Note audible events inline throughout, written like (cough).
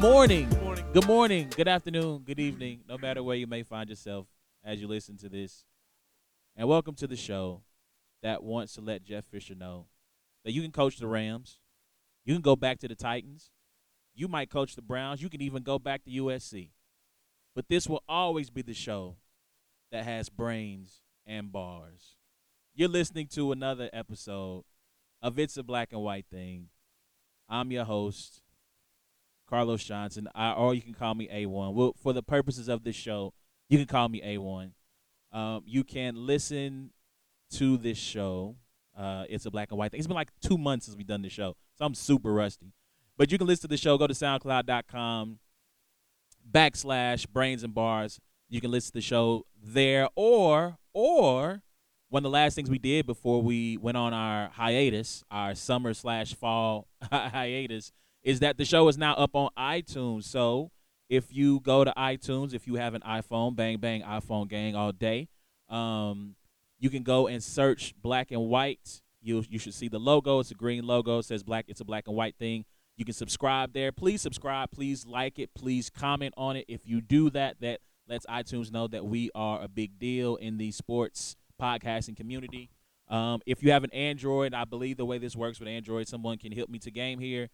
Morning. Good morning. Good morning. Good afternoon. Good evening. No matter where you may find yourself as you listen to this. And welcome to the show that wants to let Jeff Fisher know that you can coach the Rams. You can go back to the Titans. You might coach the Browns. You can even go back to USC. But this will always be the show that has brains and bars. You're listening to another episode of It's a Black and White Thing. I'm your host, Carlos Johnson, I, or you can call me A1. Well, for the purposes of this show, you can call me A1. Um, you can listen to this show. Uh, it's a black and white thing. It's been like two months since we've done this show, so I'm super rusty. But you can listen to the show. Go to SoundCloud.com backslash Brains and Bars. You can listen to the show there, or or one of the last things we did before we went on our hiatus, our summer slash fall (laughs) hiatus, is that the show is now up on iTunes. So if you go to iTunes, if you have an iPhone, bang bang iPhone gang all day, um, you can go and search black and white. You you should see the logo. It's a green logo. It says black. It's a black and white thing. You can subscribe there. Please subscribe. Please like it. Please comment on it. If you do that, that lets iTunes know that we are a big deal in the sports podcasting community. Um, if you have an Android, I believe the way this works with Android, someone can help me to game here.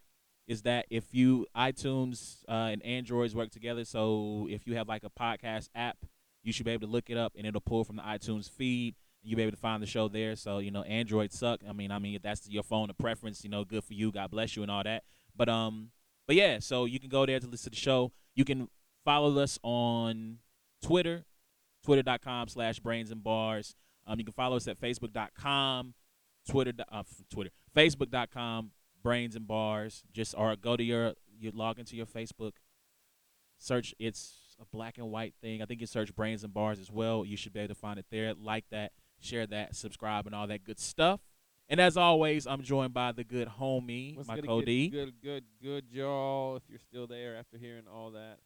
Is that if you iTunes uh, and Androids work together? So if you have like a podcast app, you should be able to look it up and it'll pull from the iTunes feed. You'll be able to find the show there. So you know, Android suck. I mean, I mean, if that's your phone of preference, you know, good for you. God bless you and all that. But um, but yeah, so you can go there to listen to the show. You can follow us on Twitter, twitter.com slash brains and bars. Um, you can follow us at facebook.com, Twitter, uh, Twitter, facebook.com, brains and bars. Just or go to your, you log into your Facebook, search it's a black and white thing. I think you search brains and bars as well. You should be able to find it there. Like that, share that, subscribe, and all that good stuff. And as always, I'm joined by the good homie, What's my Cody. Good, good, good, y'all. If you're still there after hearing all that,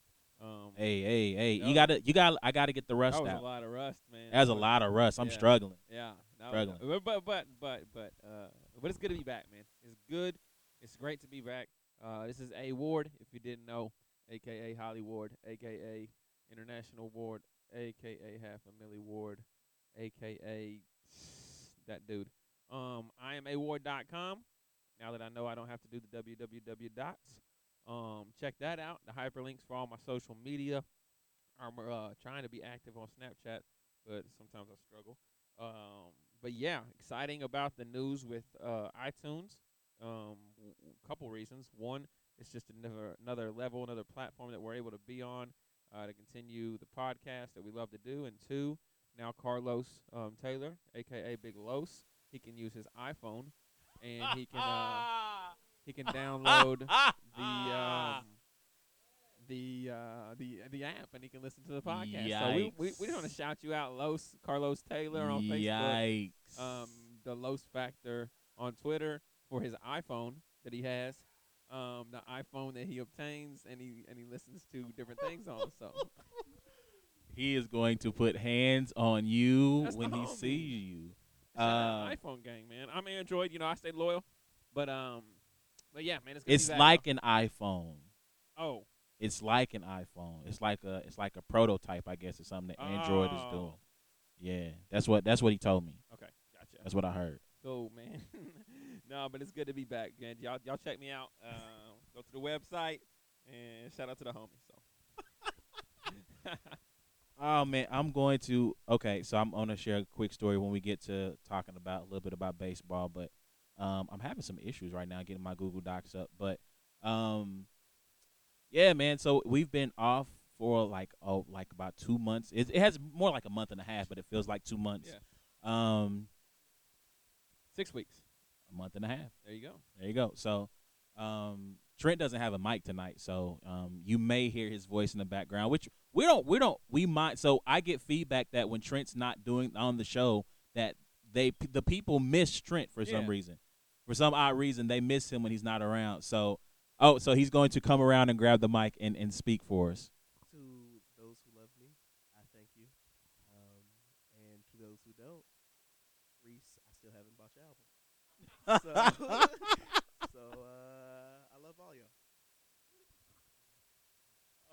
um, Hey, hey, hey! You gotta, you got, I gotta get the rust that was out. a lot of rust, man. That's a lot of rust. I'm yeah. struggling. Yeah, Struggling. Was, but but but but uh, but it's good to be back, man. It's good. It's great to be back. Uh, this is A Ward, if you didn't know, aka Holly Ward, aka International Ward, aka Half a Millie Ward, aka (sniffs) that dude. Um, I am award.com. Now that I know I don't have to do the www dots, um, check that out. The hyperlinks for all my social media. I'm uh, trying to be active on Snapchat, but sometimes I struggle. Um, but yeah, exciting about the news with uh, iTunes. Um, w- w- couple reasons. One, it's just another another level, another platform that we're able to be on uh, to continue the podcast that we love to do. And two, now Carlos um, Taylor, aka Big Los, he can use his iPhone and he can uh, (laughs) he can download the um, the uh, the the app and he can listen to the podcast. So we we we want to shout you out, Los Carlos Taylor on Facebook, um, the Los Factor on Twitter for his iPhone that he has, um, the iPhone that he obtains and he and he listens to different things on. So (laughs) he is going to put hands on you That's when he homie. sees you. Uh, iPhone gang, man. I'm Android, you know, I stay loyal, but um, but yeah, man, it's It's like an iPhone. oh. It's like an iPhone. It's like a it's like a prototype, I guess, or something that Android is Oh. doing. Yeah, that's what that's what he told me. Okay, gotcha. That's what I heard. Cool, man. (laughs) no, but it's good to be back, man. Y'all, y'all check me out. Uh, go to the website and shout out to the homies. So. (laughs) Oh man, I'm going to okay. So I'm gonna share a quick story when we get to talking about a little bit about baseball, but um, I'm having some issues right now getting my Google Docs up. But um, yeah, man. So we've been off for like oh like about two months. It, it has more like a month and a half, but it feels like two months. Yeah. Um, Six weeks. A month and a half. There you go. There you go. So um, Trent doesn't have a mic tonight, so um, you may hear his voice in the background, which we don't. We don't. We might. So I get feedback that when Trent's not doing on the show, that they the people miss Trent for some reason. For some odd reason, they miss him when he's not around. So, oh, so he's going to come around and grab the mic and, and speak for us. To those who love me, I thank you. Um, and to those who don't, Reese, I still haven't bought your album. So, (laughs) so uh, I love all y'all.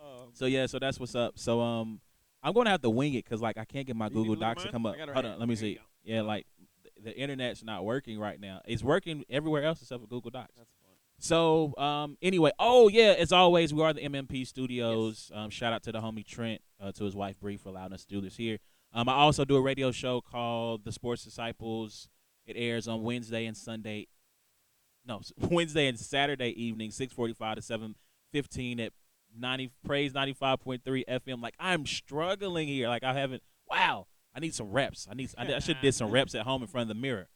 Oh, So yeah, so that's what's up. So um, I'm gonna have to wing it because like I can't get my Google can look at Docs to come up. Hold on, let me here. There you see. Yeah, like th- the internet's not working right now. It's working everywhere else except for Google Docs. that's fun. So um, anyway, oh yeah, as always, we are the MMP Studios. Um, shout out to the homie Trent, uh, to his wife Bree for allowing us to do this here. Um, I also do a radio show called The Sports Disciples. It airs on Wednesday and Sunday. No, (laughs) Wednesday and Saturday evening, six forty-five to seven fifteen at ninety praise ninety five point three FM. Like I'm struggling here. Like I haven't. Wow, I need some reps. I need. I, I should did some (laughs) reps at home in front of the mirror.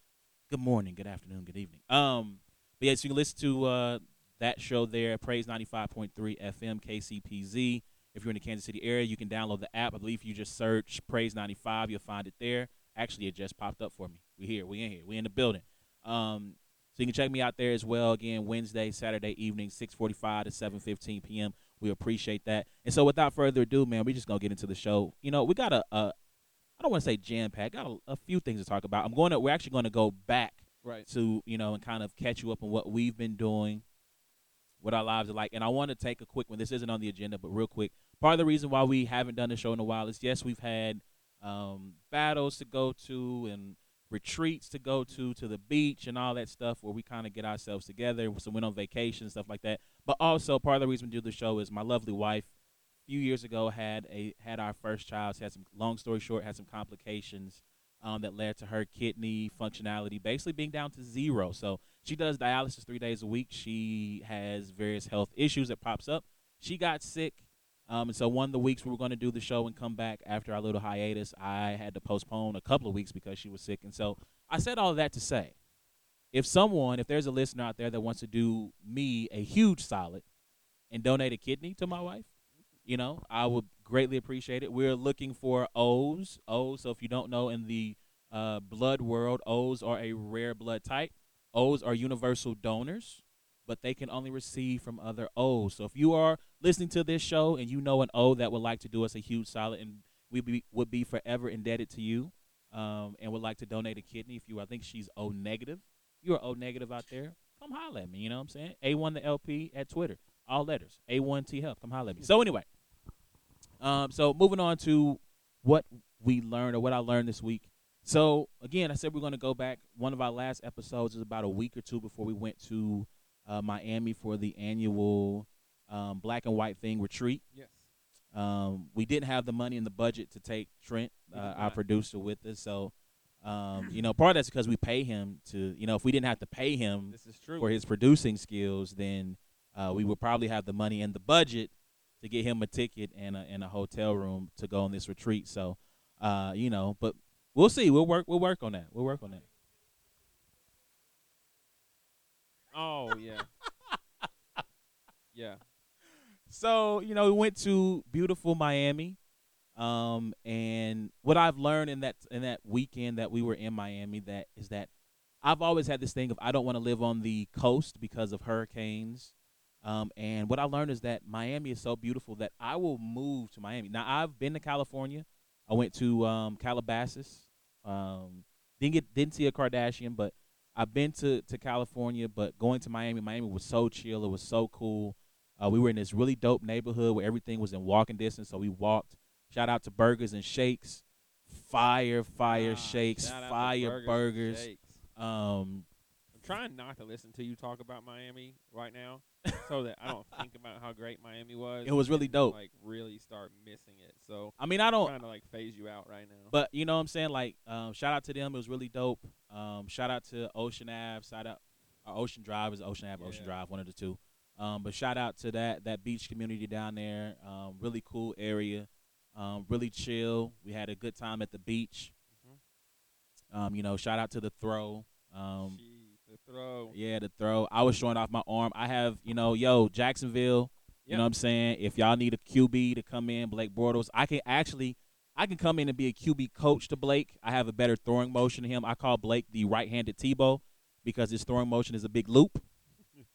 Good morning, good afternoon, good evening. Um, but yes, yeah, so you can listen to uh, that show there, Praise 95.3 FM, KCPZ. If you're in the Kansas City area, you can download the app. I believe if you just search Praise 95, you'll find it there. Actually, it just popped up for me. We here, we in here, we in the building. Um, so you can check me out there as well. Again, Wednesday, Saturday evening, 6:45 to 7:15 p.m. We appreciate that. And so, without further ado, man, we just gonna get into the show. You know, we got a, a I don't want to say jam pack. Got a, a few things to talk about. I'm going to. We're actually going to go back Right. to you know and kind of catch you up on what we've been doing what our lives are like and i want to take a quick one this isn't on the agenda but real quick part of the reason why we haven't done the show in a while is yes we've had um, battles to go to and retreats to go to to the beach and all that stuff where we kind of get ourselves together so we went on vacation and stuff like that but also part of the reason we do the show is my lovely wife a few years ago had a had our first child she had some long story short had some complications um, that led to her kidney functionality basically being down to zero. So she does dialysis three days a week. She has various health issues that pops up. She got sick, um, and so one of the weeks we were going to do the show and come back after our little hiatus, I had to postpone a couple of weeks because she was sick. And so I said all that to say, if someone, if there's a listener out there that wants to do me a huge solid and donate a kidney to my wife, you know, I would greatly appreciate it. We're looking for O's. O's. So if you don't know, in the uh, blood world, O's are a rare blood type. O's are universal donors, but they can only receive from other O's. So if you are listening to this show and you know an O that would like to do us a huge solid, and we be, would be forever indebted to you, um, and would like to donate a kidney, if you, I think she's O negative. You are O negative out there. Come holler at me. You know what I'm saying? A1 the LP at Twitter. All letters. A1T Help. Come holler at me. So anyway, um, so moving on to what we learned or what I learned this week. So again, I said we're going to go back. One of our last episodes is about a week or two before we went to uh, Miami for the annual um, Black and White Thing retreat. Yes. Um, we didn't have the money in the budget to take Trent, uh, our producer, with us. So, um, you know, part of that's because we pay him to. You know, if we didn't have to pay him This is true. for his producing skills, then uh, we would probably have the money in the budget to get him a ticket and a, and a hotel room to go on this retreat. So, uh, you know, but we'll see. We'll work. We'll work on that. We'll work on that. Oh yeah. yeah. So, you know, we went to beautiful Miami. Um, and what I've learned in that in that weekend that we were in Miami that is that I've always had this thing of I don't want to live on the coast because of hurricanes. Um, and what I learned is that Miami is so beautiful that I will move to Miami. Now I've been to California. I went to um, Calabasas. Um, didn't get didn't see a Kardashian, but I've been to to California. But going to Miami, Miami was so chill. It was so cool. Uh, we were in this really dope neighborhood where everything was in walking distance. So we walked. Shout out to Burgers and Shakes, fire, fire Ah, shakes, fire burgers. burgers. shakes. Um, I'm trying not to listen to you talk about Miami right now, so that I don't think about how great Miami was. It was really and, dope. Like really start missing it. So I mean, I don't. trying to like phase you out right now. But you know what I'm saying? Like, um, shout out to them. It was really dope. Um, shout out to Ocean Ave. Shout out or Ocean Drive is Ocean Ave, Ocean Drive, one of the two. Um, but shout out to that that beach community down there. Um, really cool area. Um, really chill. We had a good time at the beach. Mhm. Um, you know, shout out to the throw. Um, Jeez, throw. yeah, the throw. I was showing off my arm. I have, you know, yo, Jacksonville. You know what I'm saying? If y'all need a QB to come in, Blake Bortles, I can actually I can come in and be a QB coach to Blake. I have a better throwing motion to him. I call Blake the right-handed Tebow because his throwing motion is a big loop. (laughs)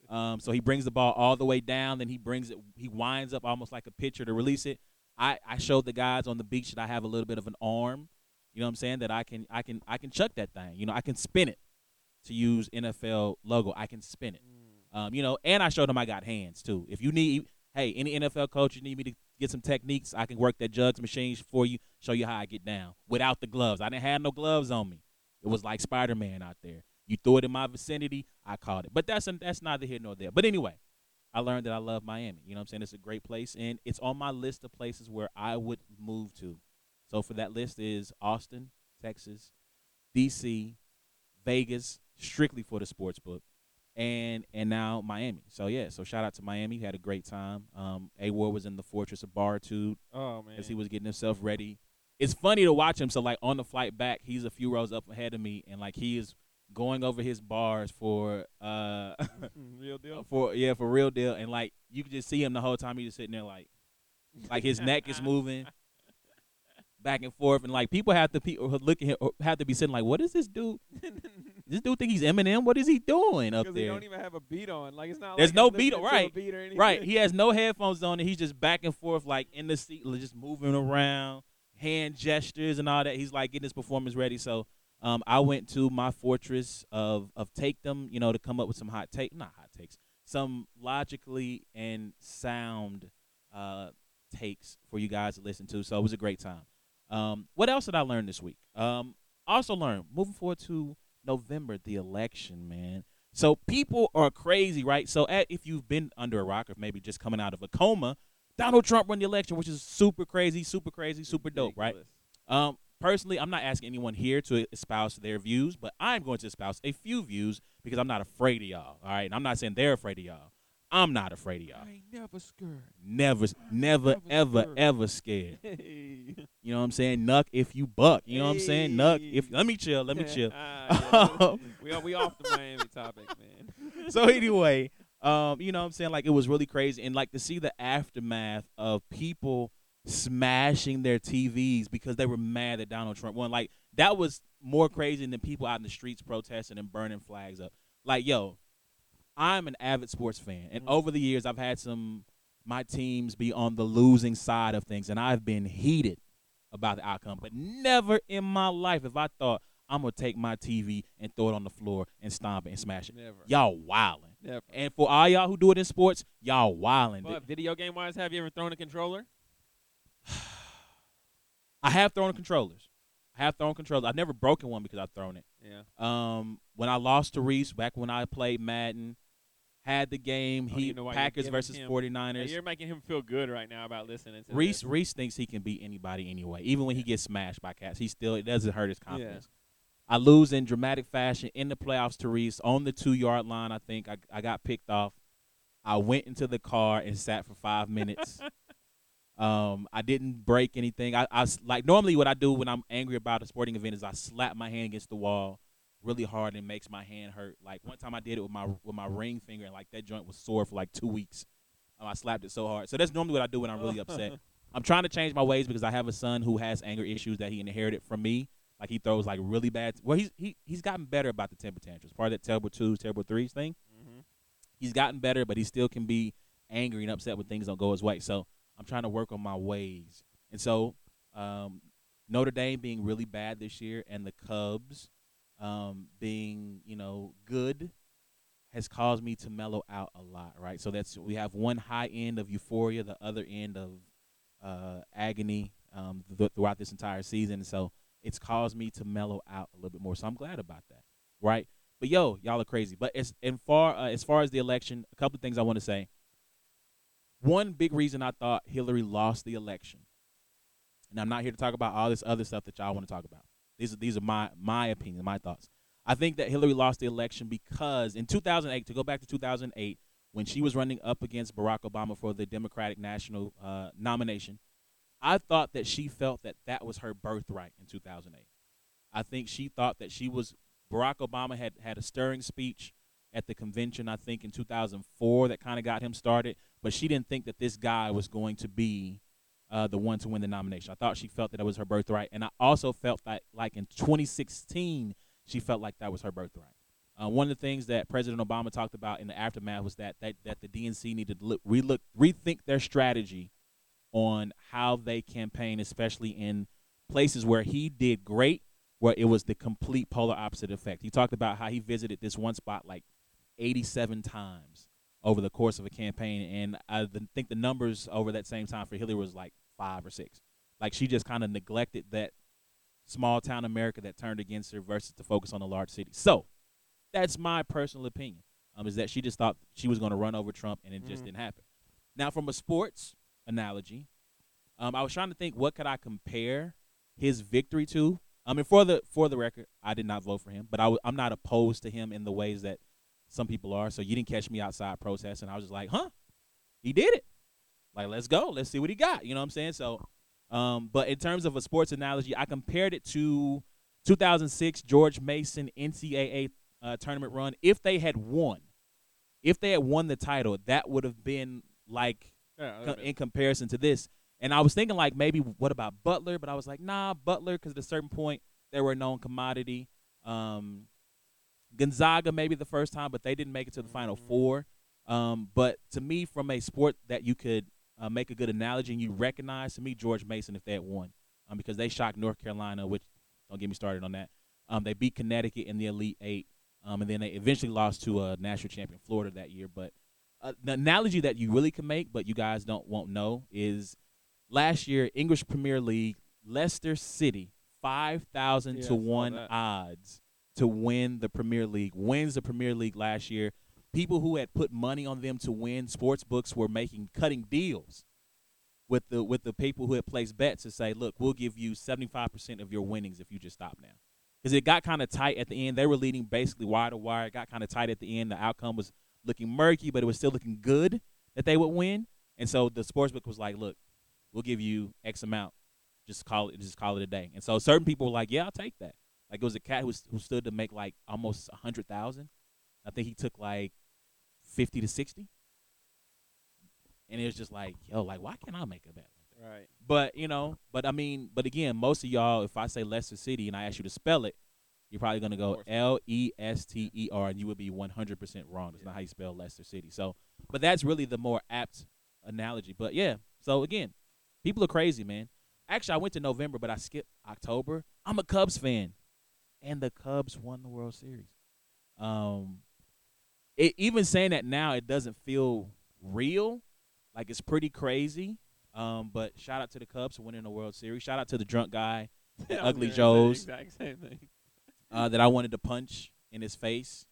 Um, so he brings the ball all the way down, then he brings it, he winds up almost like a pitcher to release it. I, I showed the guys on the beach that I have a little bit of an arm. You know what I'm saying? That I can I can I can chuck that thing. You know, I can spin it to use NFL logo. I can spin it. Mm. Um, you know, and I showed them I got hands too. If you need, hey, any NFL coach, you need me to get some techniques. I can work that jugs machine for you, show you how I get down without the gloves. I didn't have no gloves on me. It was like Spider Man out there. You threw it in my vicinity, I caught it. But that's that's neither here nor there. But anyway, I learned that I love Miami. You know what I'm saying? It's a great place, and it's on my list of places where I would move to. So for that list is Austin, Texas, D.C., Vegas, strictly for the sports book, and and now Miami. So yeah, so shout out to Miami. He Had a great time. Um, A Ward was in the Fortress of Baritude Oh man. as he was getting himself ready. It's funny to watch him. So like on the flight back, he's a few rows up ahead of me, and like he is going over his bars for uh (laughs) real deal. (laughs) for yeah for real deal, and like you can just see him the whole time. He's just sitting there like like his neck is (laughs) moving back and forth, and like people have to people look at him have to be sitting like, what is this dude? This dude think he's Eminem? What is he doing up Because he don't even have a beat on. Like it's not. There's like no beat on- right, beat or anything. Right. He has no headphones on and he's just back and forth like in the seat, just moving around, hand gestures and all that. He's like getting his performance ready. So um, I went to my fortress of of take them, you know, to come up with some hot take, not hot takes, some logically and sound uh, takes for you guys to listen to. So it was a great time. Um, what else did I learn this week? Um, also learned moving forward to November, the election, man. So people are crazy, right? So at, if you've been under a rock or maybe just coming out of a coma, Donald Trump won the election, which is super crazy, super crazy, super dope, right? Um, personally, I'm not asking anyone here to espouse their views, but I'm going to espouse a few views because I'm not afraid of y'all. All right, and I'm not saying they're afraid of y'all. I'm not afraid of y'all. I ain't never scared. Never, never, Never ever, scared. ever scared. Hey. (laughs) You know what I'm saying? Nuck if you buck. You know what I'm saying? Nuck if. Let me chill. Let me (laughs) chill. Yeah. (laughs) we are- we off the Miami topic, man. so anyway, um, you know what I'm saying? Like it was really crazy and like to see the aftermath of people smashing their TVs because they were mad that Donald Trump won. Like that was more crazy than people out in the streets protesting and burning flags up. Like, yo, I'm an avid sports fan. And Mhm. over the years I've had some my teams be on the losing side of things and I've been heated about the outcome. But never in my life have I thought I'm gonna take my TV and throw it on the floor and stomp it and smash it. Never. Y'all wildin'. Never. And for all y'all who do it in sports, y'all wildin'. But video game wise, have you ever thrown a controller? (sighs) I have thrown controllers. I have thrown controllers. I've never broken one because I've thrown it. Yeah. Um, when I lost to Reese back when I played Madden, had the game. Oh, he you know why you're Packers versus him- 49ers. You're making him feel good right now about listening to Reese this. Reese thinks he can beat anybody anyway. Even when he gets smashed by cats, he still it doesn't hurt his confidence. I lose in dramatic fashion in the playoffs to Reese on the two yard line. I think I, I got picked off. I went into the car and sat for five minutes. (laughs) um, I didn't break anything. I, I like normally what I do when I'm angry about a sporting event is I slap my hand against the wall really hard and makes my hand hurt. Like one time I did it with my with my ring finger and like that joint was sore for like two weeks. Um, I slapped it so hard. So that's normally what I do when I'm really upset. (laughs) I'm trying to change my ways because I have a son who has anger issues that he inherited from me. Like he throws like really bad. Well, he's he he's gotten better about the temper tantrums. Part of that terrible twos, terrible threes thing. Mhm. He's gotten better, but he still can be angry and upset when things don't go his way. So I'm trying to work on my ways. And so um, Notre Dame being really bad this year, and the Cubs um, being you know good has caused me to mellow out a lot. Right. So that's we have one high end of euphoria, the other end of uh, agony um, th- throughout this entire season. So it's caused me to mellow out a little bit more. So I'm glad about that. Right. But yo, y'all are crazy. But as and far uh, as far as the election, a couple of things I want to say. One big reason I thought Hillary lost the election, and I'm not here to talk about all this other stuff that y'all want to talk about. These are these are my my opinion, my thoughts. I think that Hillary lost the election because in 2008, to go back to 2008, when she was running up against Barack Obama for the Democratic national uh, nomination, I thought that she felt that that was her birthright in 2008. I think she thought that she was Barack Obama had had a stirring speech at the convention I think in 2004 that kind of got him started, but she didn't think that this guy was going to be uh, the one to win the nomination. I thought she felt that it was her birthright, and I also felt that like in 2016 she felt like that was her birthright. Uh, one of the things that President Obama talked about in the aftermath was that that, that the DNC needed to look, relook, rethink their strategy on how they campaign, especially in places where he did great, where it was the complete polar opposite effect. He talked about how he visited this one spot like 87 times over the course of a campaign, and I think the numbers over that same time for Hillary was like five or six. Like she just kind of neglected that small town America that turned against her versus to focus on the large city. So that's my personal opinion. Um, is that she just thought she was going to run over Trump, and it just Mhm. didn't happen. Now, from a sports analogy, um, I was trying to think what could I compare his victory to. I mean, for the for the record, I did not vote for him, but I w- I'm not opposed to him in the ways that some people are. So you didn't catch me outside protesting. I was just like, huh, he did it. Like, let's go. Let's see what he got. You know what I'm saying? So, um, but in terms of a sports analogy, I compared it to 2006 George Mason NCAA uh, tournament run. If they had won, if they had won the title, that would have been like Yeah, co- in comparison to this. And I was thinking like maybe what about Butler, but I was like nah, Butler because at a certain point they were a known commodity. Um, Gonzaga maybe the first time, but they didn't make it to the Final Mhm. Four. Um, but to me, from a sport that you could uh, make a good analogy and you recognize, to me, George Mason if they had won, um, because they shocked North Carolina, which don't get me started on that. Um, they beat Connecticut in the Elite Eight, um, and then they eventually lost to a national champion Florida that year. But uh, the analogy that you really can make, but you guys don't won't know, is last year English Premier League, Leicester City, five thousand Yeah, to one that. odds to win the Premier League. Wins the Premier League last year. People who had put money on them to win, sports books were making cutting deals with the with the people who had placed bets to say, look, we'll give you seventy five percent of your winnings if you just stop now. Because it got kind of tight at the end. They were leading basically wire to wire. It got kind of tight at the end. The outcome was looking murky, but it was still looking good that they would win. And so the sports book was like, look, we'll give you X amount. Just call it just call it a day. And so certain people were like, yeah, I'll take that. Like it was a cat who, was, who stood to make like almost a hundred thousand. I think he took like fifty to sixty. And it was just like, yo, like why can't I make a bet like that? right. But you know, but I mean, but again, most of y'all, if I say Leicester City and I ask you to spell it, you're probably gonna go. L E S T E R, and you would be 100 percent wrong. That's Yeah. not how you spell Leicester City. So, but that's really the more apt analogy. But yeah, so again, people are crazy, man. Actually, I went to November, but I skipped October. I'm a Cubs fan, and the Cubs won the World Series. Um, it, even saying that now, it doesn't feel real. Like it's pretty crazy. Um, but shout out to the Cubs for winning the World Series. Shout out to the drunk guy (laughs) was Ugly Joes. the Exact same thing. uh, that I wanted to punch in his face.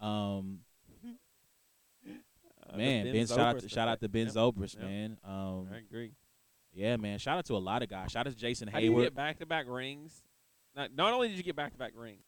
Um, (laughs) Uh, man, Ben Ben, shout out to shout out to Ben Yep. Zobrist, Yep. man. Um, I agree. yeah, man. Shout out to a lot of guys. Shout out to Jason How do you Heyward. get back to back rings? Not not only did you get back to back rings,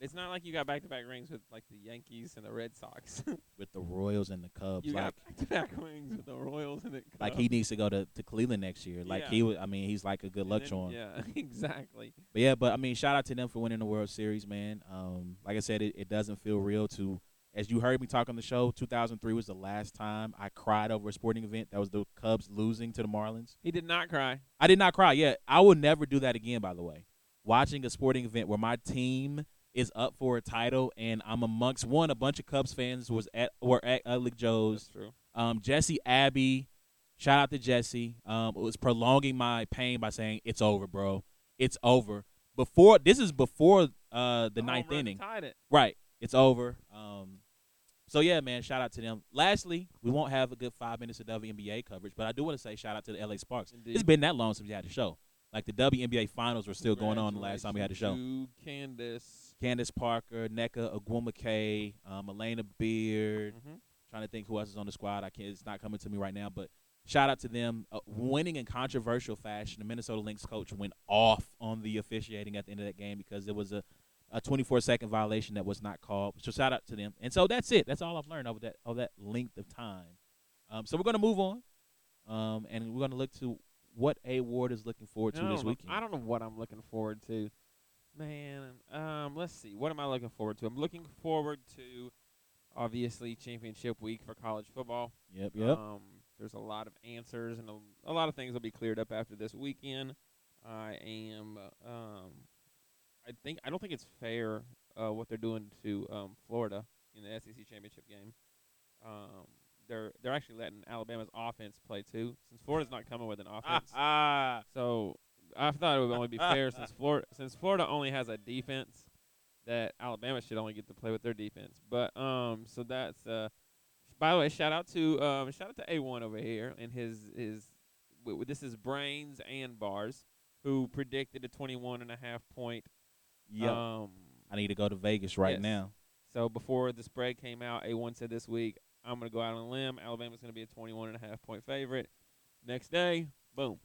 it's not like you got back to back rings with like the Yankees and the Red Sox. (laughs) with the Royals and the Cubs. you like, got back to back rings with the Royals and the Cubs. (laughs) like he needs to go to, to Cleveland next year. Like Yeah. he was. I mean, he's like a good luck charm. Yeah, (laughs) exactly. But yeah, but I mean, shout out to them for winning the World Series, man. Um, like I said, it, it doesn't feel real to. As you heard me talk on the show, 2003 was the last time I cried over a sporting event. That was the Cubs losing to the Marlins. He did not cry. I did not cry. Yeah, I will never do that again. By the way, watching a sporting event where my team is up for a title and I'm amongst one a bunch of Cubs fans was at were at Ugly Joe's. Um, Jesse Abbey, shout out to Jesse. Um, was prolonging my pain by saying it's over, bro. It's over. Before this is before uh the home ninth inning. tied it. Right. It's over. Um, so yeah, man, shout out to them. Lastly, we won't have a good five minutes of WNBA coverage, but I do want to say shout out to the LA Sparks. Indeed. It's been that long since we had the show. Like the WNBA finals were still going on the last time we had the show. Candace. Candace Parker, Nneka Ogwumike, um, Alana Beard. Mhm. Trying to think who else is on the squad. I can't. It's not coming to me right now, but shout out to them. Uh, winning in controversial fashion. The Minnesota Lynx coach went off on the officiating at the end of that game because it was a a 24 second violation that was not called. So shout out to them. And so that's it. That's all I've learned over that over that length of time. Um, so we're gonna move on, um, and we're gonna look to what A Ward is looking forward to this know- weekend. I don't know what I'm looking forward to. Man, um, let's see. What am I looking forward to? I'm looking forward to obviously championship week for college football. Yep. Yep. Um, there's a lot of answers and a, a lot of things will be cleared up after this weekend. I am. Um, I think I don't think it's fair uh, what they're doing to um, Florida in the SEC championship game. Um, they're they're actually letting Alabama's offense play too, since Florida's not coming with an (laughs) offense. ah. So I thought it would only be fair since Florida since Florida only has a defense that Alabama should only get to play with their defense. But um, so that's uh, by the way, shout out to um, shout out to A1 over here and his his. w- w- This is brains and bars who predicted a 21 and a half point. Yeah. Um, I need to go to Vegas right yes. now. so before the spread came out, A1 said this week, I'm going to go out on a limb. Alabama's going to be a 21 and a half point favorite. Next day, boom.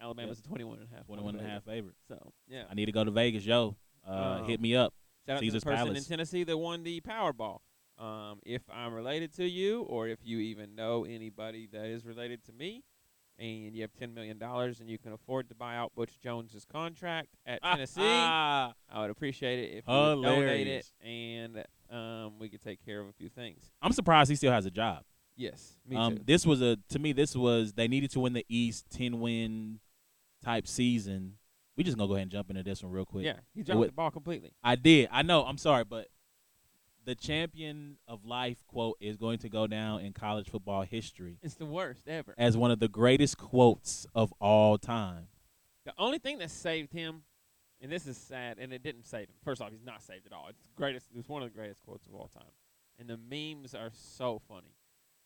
Alabama's a 21 and a half. point 21 and a half favorite. So, yeah. I need to go to Vegas, yo. Uh, Um, hit me up. Shout out to the person Palace. in Tennessee that won the Powerball. Um, if I'm related to you, or if you even know anybody that is related to me, and you have ten million dollars and you can afford to buy out Butch Jones's contract at (laughs) Tennessee, (laughs) I would appreciate it if you would donate it, and um, we could take care of a few things. I'm surprised he still has a job. Yes, me um, too. This was a to me. This was they needed to win the East, ten win type season. We just gonna go ahead and jump into this one real quick. yeah, he dropped what- the ball completely. I did. I know. I'm sorry, but the champion of life quote is going to go down in college football history It's the worst ever. as one of the greatest quotes of all time. The only thing that saved him, and this is sad, and it didn't save him. First off, he's not saved at all. It's greatest. It's one of the greatest quotes of all time, and the memes are so funny.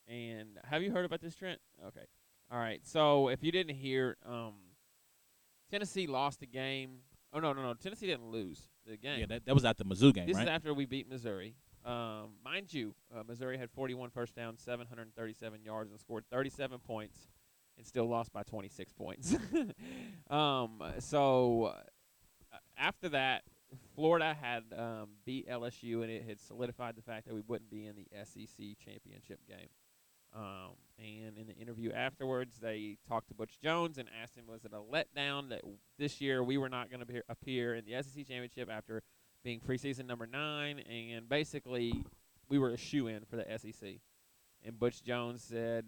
And have you heard about this, Trent? Okay, all right. So if you didn't hear, um, Tennessee lost the game. Oh no, no, no. Tennessee didn't lose the game. Yeah, that, that was at the Mizzou game, This right? is after we beat Missouri. Um, mind you, uh, Missouri had 41 first downs, 737 yards, and scored 37 points, and still lost by 26 points. (laughs) um, so after that, Florida had um, beat LSU, and it had solidified the fact that we wouldn't be in the SEC championship game. Um, and in the interview afterwards, they talked to Butch Jones and asked him, was it a letdown that this year we were not going to appear in the SEC championship after being preseason number nine, and basically we were a shoe in for the SEC. And Butch Jones said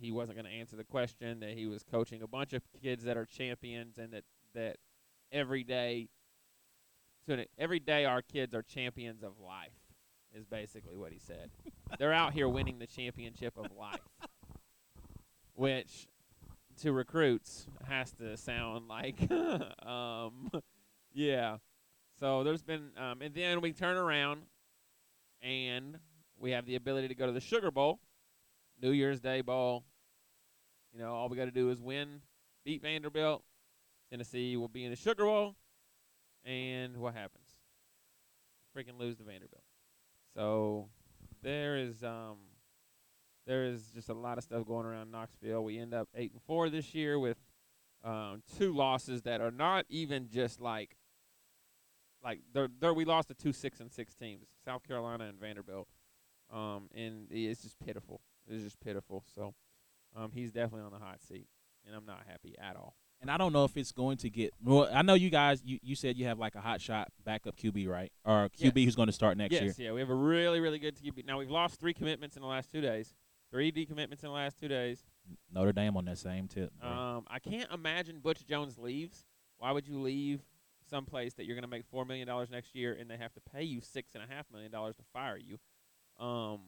he wasn't going to answer the question, that he was coaching a bunch of kids that are champions, and that that every day, so every day our kids are champions of life. Is basically what he said. They're out here winning the championship of life, which to recruits has to sound like, (laughs) um, yeah. So there's been, um, and then we turn around and we have the ability to go to the Sugar Bowl, New Year's Day Bowl. You know, all we got to do is win, beat Vanderbilt. Tennessee will be in the Sugar Bowl, and what happens? Freaking lose to Vanderbilt. So there is um there is just a lot of stuff going around Knoxville. We end up eight and four this year with um, two losses that are not even just like like they're, they're we lost to two six and six teams, South Carolina and Vanderbilt, um, and it's just pitiful. It's just pitiful. So um, he's definitely on the hot seat, and I'm not happy at all. And I don't know if it's going to get. Well, I know you guys. You, you said you have like a hot shot backup QB, right? Or QB Yes. who's going to start next yes, year. yeah, we have a really really good QB. Now we've lost three commitments in the last two days, three D commitments in the last two days. Notre Dame on that same tip. bro. Um, I can't imagine Butch Jones leaves. Why would you leave someplace that you're going to make four million dollars next year, and they have to pay you six and a half million dollars to fire you? Um,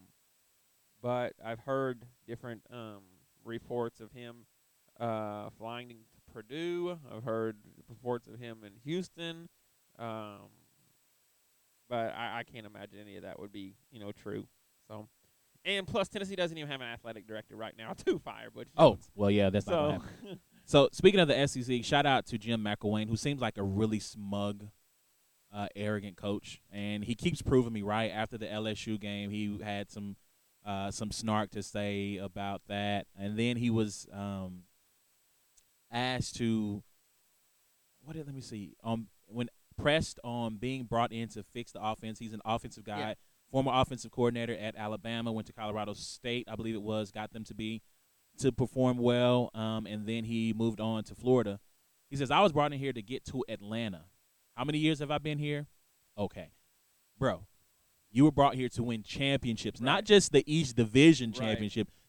but I've heard different um reports of him uh flying to Purdue. I've heard reports of him in Houston. Um, but I, I can't imagine any of that would be you know true. So. And plus, Tennessee doesn't even have an athletic director right now (laughs) to fire But oh, well, yeah, that's not so happen. (laughs) So speaking of the SEC, shout out to Jim McElwain, who seems like a really smug, uh, arrogant coach, and he keeps proving me right. After the LSU game, he had some uh, some snark to say about that, and then he was um, asked to what did let me see um when pressed on being brought in to fix the offense. He's an offensive guy, Yeah. former offensive coordinator at Alabama, went to Colorado State, I believe it was, got them to be to perform well, um, and then he moved on to Florida. He says, I was brought in here to get to Atlanta. How many years have I been here? Okay. Bro, you were brought here to win championships, not just the East Division Right.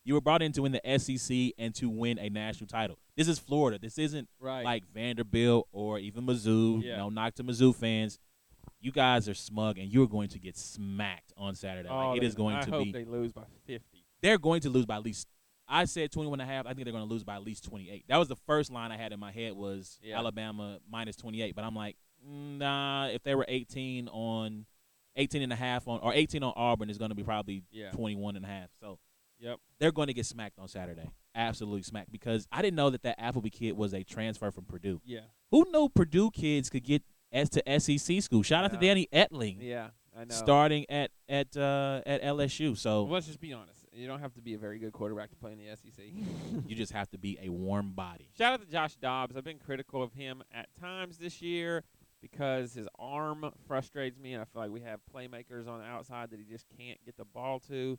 You were brought in to win the SEC and to win a national title. This is Florida. This isn't right. like Vanderbilt or even Mizzou. Yeah. No knock to Mizzou fans. You guys are smug, and you're going to get smacked on Saturday. Oh, like, it they- is going I to hope be. they lose by 50. They're going to lose by at least. I said 21 and a half. I think they're going to lose by at least 28. That was the first line I had in my head was Yeah. Alabama minus 28. But I'm like, nah. If they were 18 on 18 and a half on or 18 on Auburn is going to be probably Yeah. 21 and a half. So Yep. they're going to get smacked on Saturday. Absolutely smacked because I didn't know that that Appleby kid was a transfer from Purdue. Yeah. Who knew Purdue kids could get as to SEC school? Shout out to Danny Etling Yeah. I know. starting at at uh, at LSU. So let's just be honest. You don't have to be a very good quarterback to play in the SEC. (laughs) you just have to be a warm body. Shout out to Josh Dobbs. I've been critical of him at times this year because his arm frustrates me, and I feel like we have playmakers on the outside that he just can't get the ball to.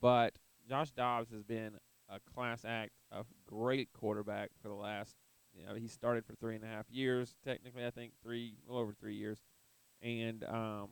But Josh Dobbs has been a class act, a great quarterback for the last. You know, he started for three and a half years. Technically, I think three, well over three years, and um,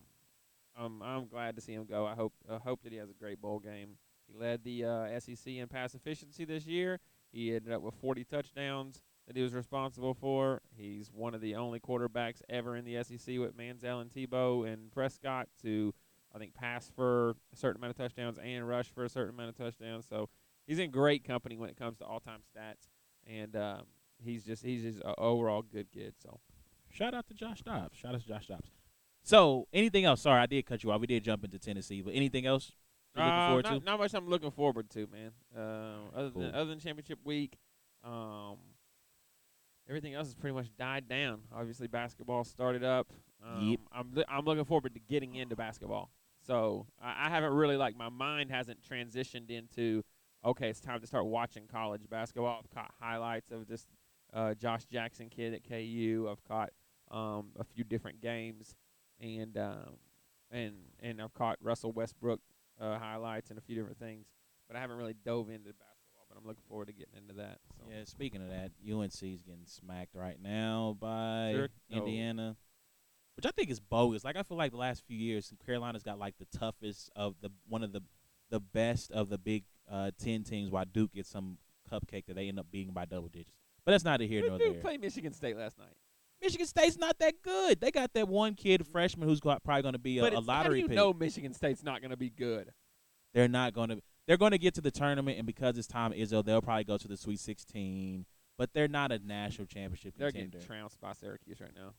I'm I'm glad to see him go. I hope I hope that he has a great bowl game. He led the uh, SEC in pass efficiency this year. He ended up with 40 touchdowns that he was responsible for. He's one of the only quarterbacks ever in the SEC with Manziel and Tebow and Prescott to, I think, pass for a certain amount of touchdowns and rush for a certain amount of touchdowns. So he's in great company when it comes to all-time stats, and um, he's just he's just an overall good kid. So Shout out to Josh Dobbs. Shout out to Josh Dobbs. So anything else? Sorry, I did cut you off. We did jump into Tennessee, but anything else you're looking Uh, forward not, to? not much I'm looking forward to, man. Um, other Cool. than other than championship week, um, everything else has pretty much died down. Obviously, basketball started up. Um, Yep. I'm li- I'm looking forward to getting into basketball. So I, I haven't really like my mind hasn't transitioned into okay, it's time to start watching college basketball. I've caught highlights of this uh, Josh Jackson kid at KU. I've caught um, a few different games, and um, and and I've caught Russell Westbrook uh, highlights and a few different things. But I haven't really dove into basketball. But I'm looking forward to getting into that. So. Yeah, speaking of that, UNC is getting smacked right now by Sure. Indiana, which I think is bogus. Like I feel like the last few years, Carolina's got like the toughest of the one of the the best of the Big uh, Ten teams, while Duke gets some cupcake that they end up beating by double digits. But that's neither here Who nor there. play Michigan State last night? Michigan State's not that good. They got that one kid, freshman, who's got, probably going to be a, but a it's- how do lottery you pick. know Michigan State's not going to be good? They're not going to. They're going to get to the tournament, and because it's Tom Izzo, they'll probably go to the Sweet 16. But they're not a national championship They're contender. getting trounced by Syracuse right now.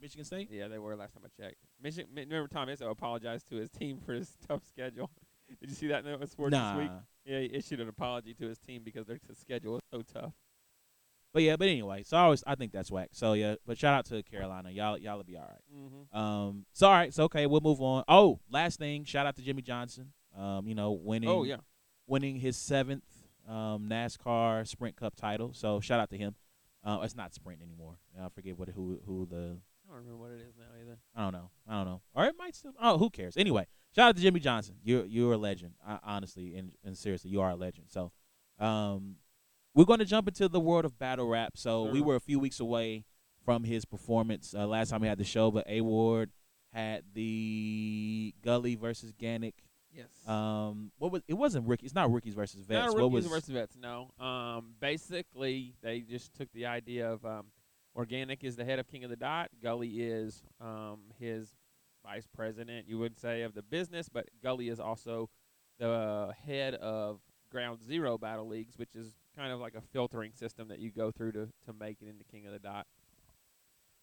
Michigan State. Yeah, they were last time I checked. Michigan. Remember Tom Izzo apologized to his team for his (laughs) tough schedule. (laughs) Did you see that in the sports nah. this week? Yeah, he issued an apology to his team because their schedule was so tough. But yeah, but anyway, so I always I think that's whack. So yeah, but shout out to Carolina. Y'all y'all'll be all right. Mm-hmm. Um, so all right, so okay, we'll move on. Oh, last thing, shout out to Jimmie Johnson. Um, you know, winning Oh yeah. winning his seventh um NASCAR Sprint Cup title. So shout out to him. Uh, it's not Sprint anymore. I forget what who who the don't remember what it is now either. I don't know. I don't know. Or it might still. Oh, who cares? Anyway, shout out to Jimmie Johnson. You're you're a legend. I, honestly and, and seriously, you are a legend. So, um, we're going to jump into the world of battle rap. So we were a few weeks away from his performance uh, last time we had the show, but A Ward had the Gully versus Gannick. Yes. Um, what was it? Wasn't rookie. It's not rookies versus vets. Not what rookies was versus vets. No. Um, basically, they just took the idea of um, Organik is the head of King of the Dot. Gully is um, his vice president, you would say, of the business, but Gully is also the head of Ground Zero Battle Leagues, which is kind of like a filtering system that you go through to, to make it into King of the Dot.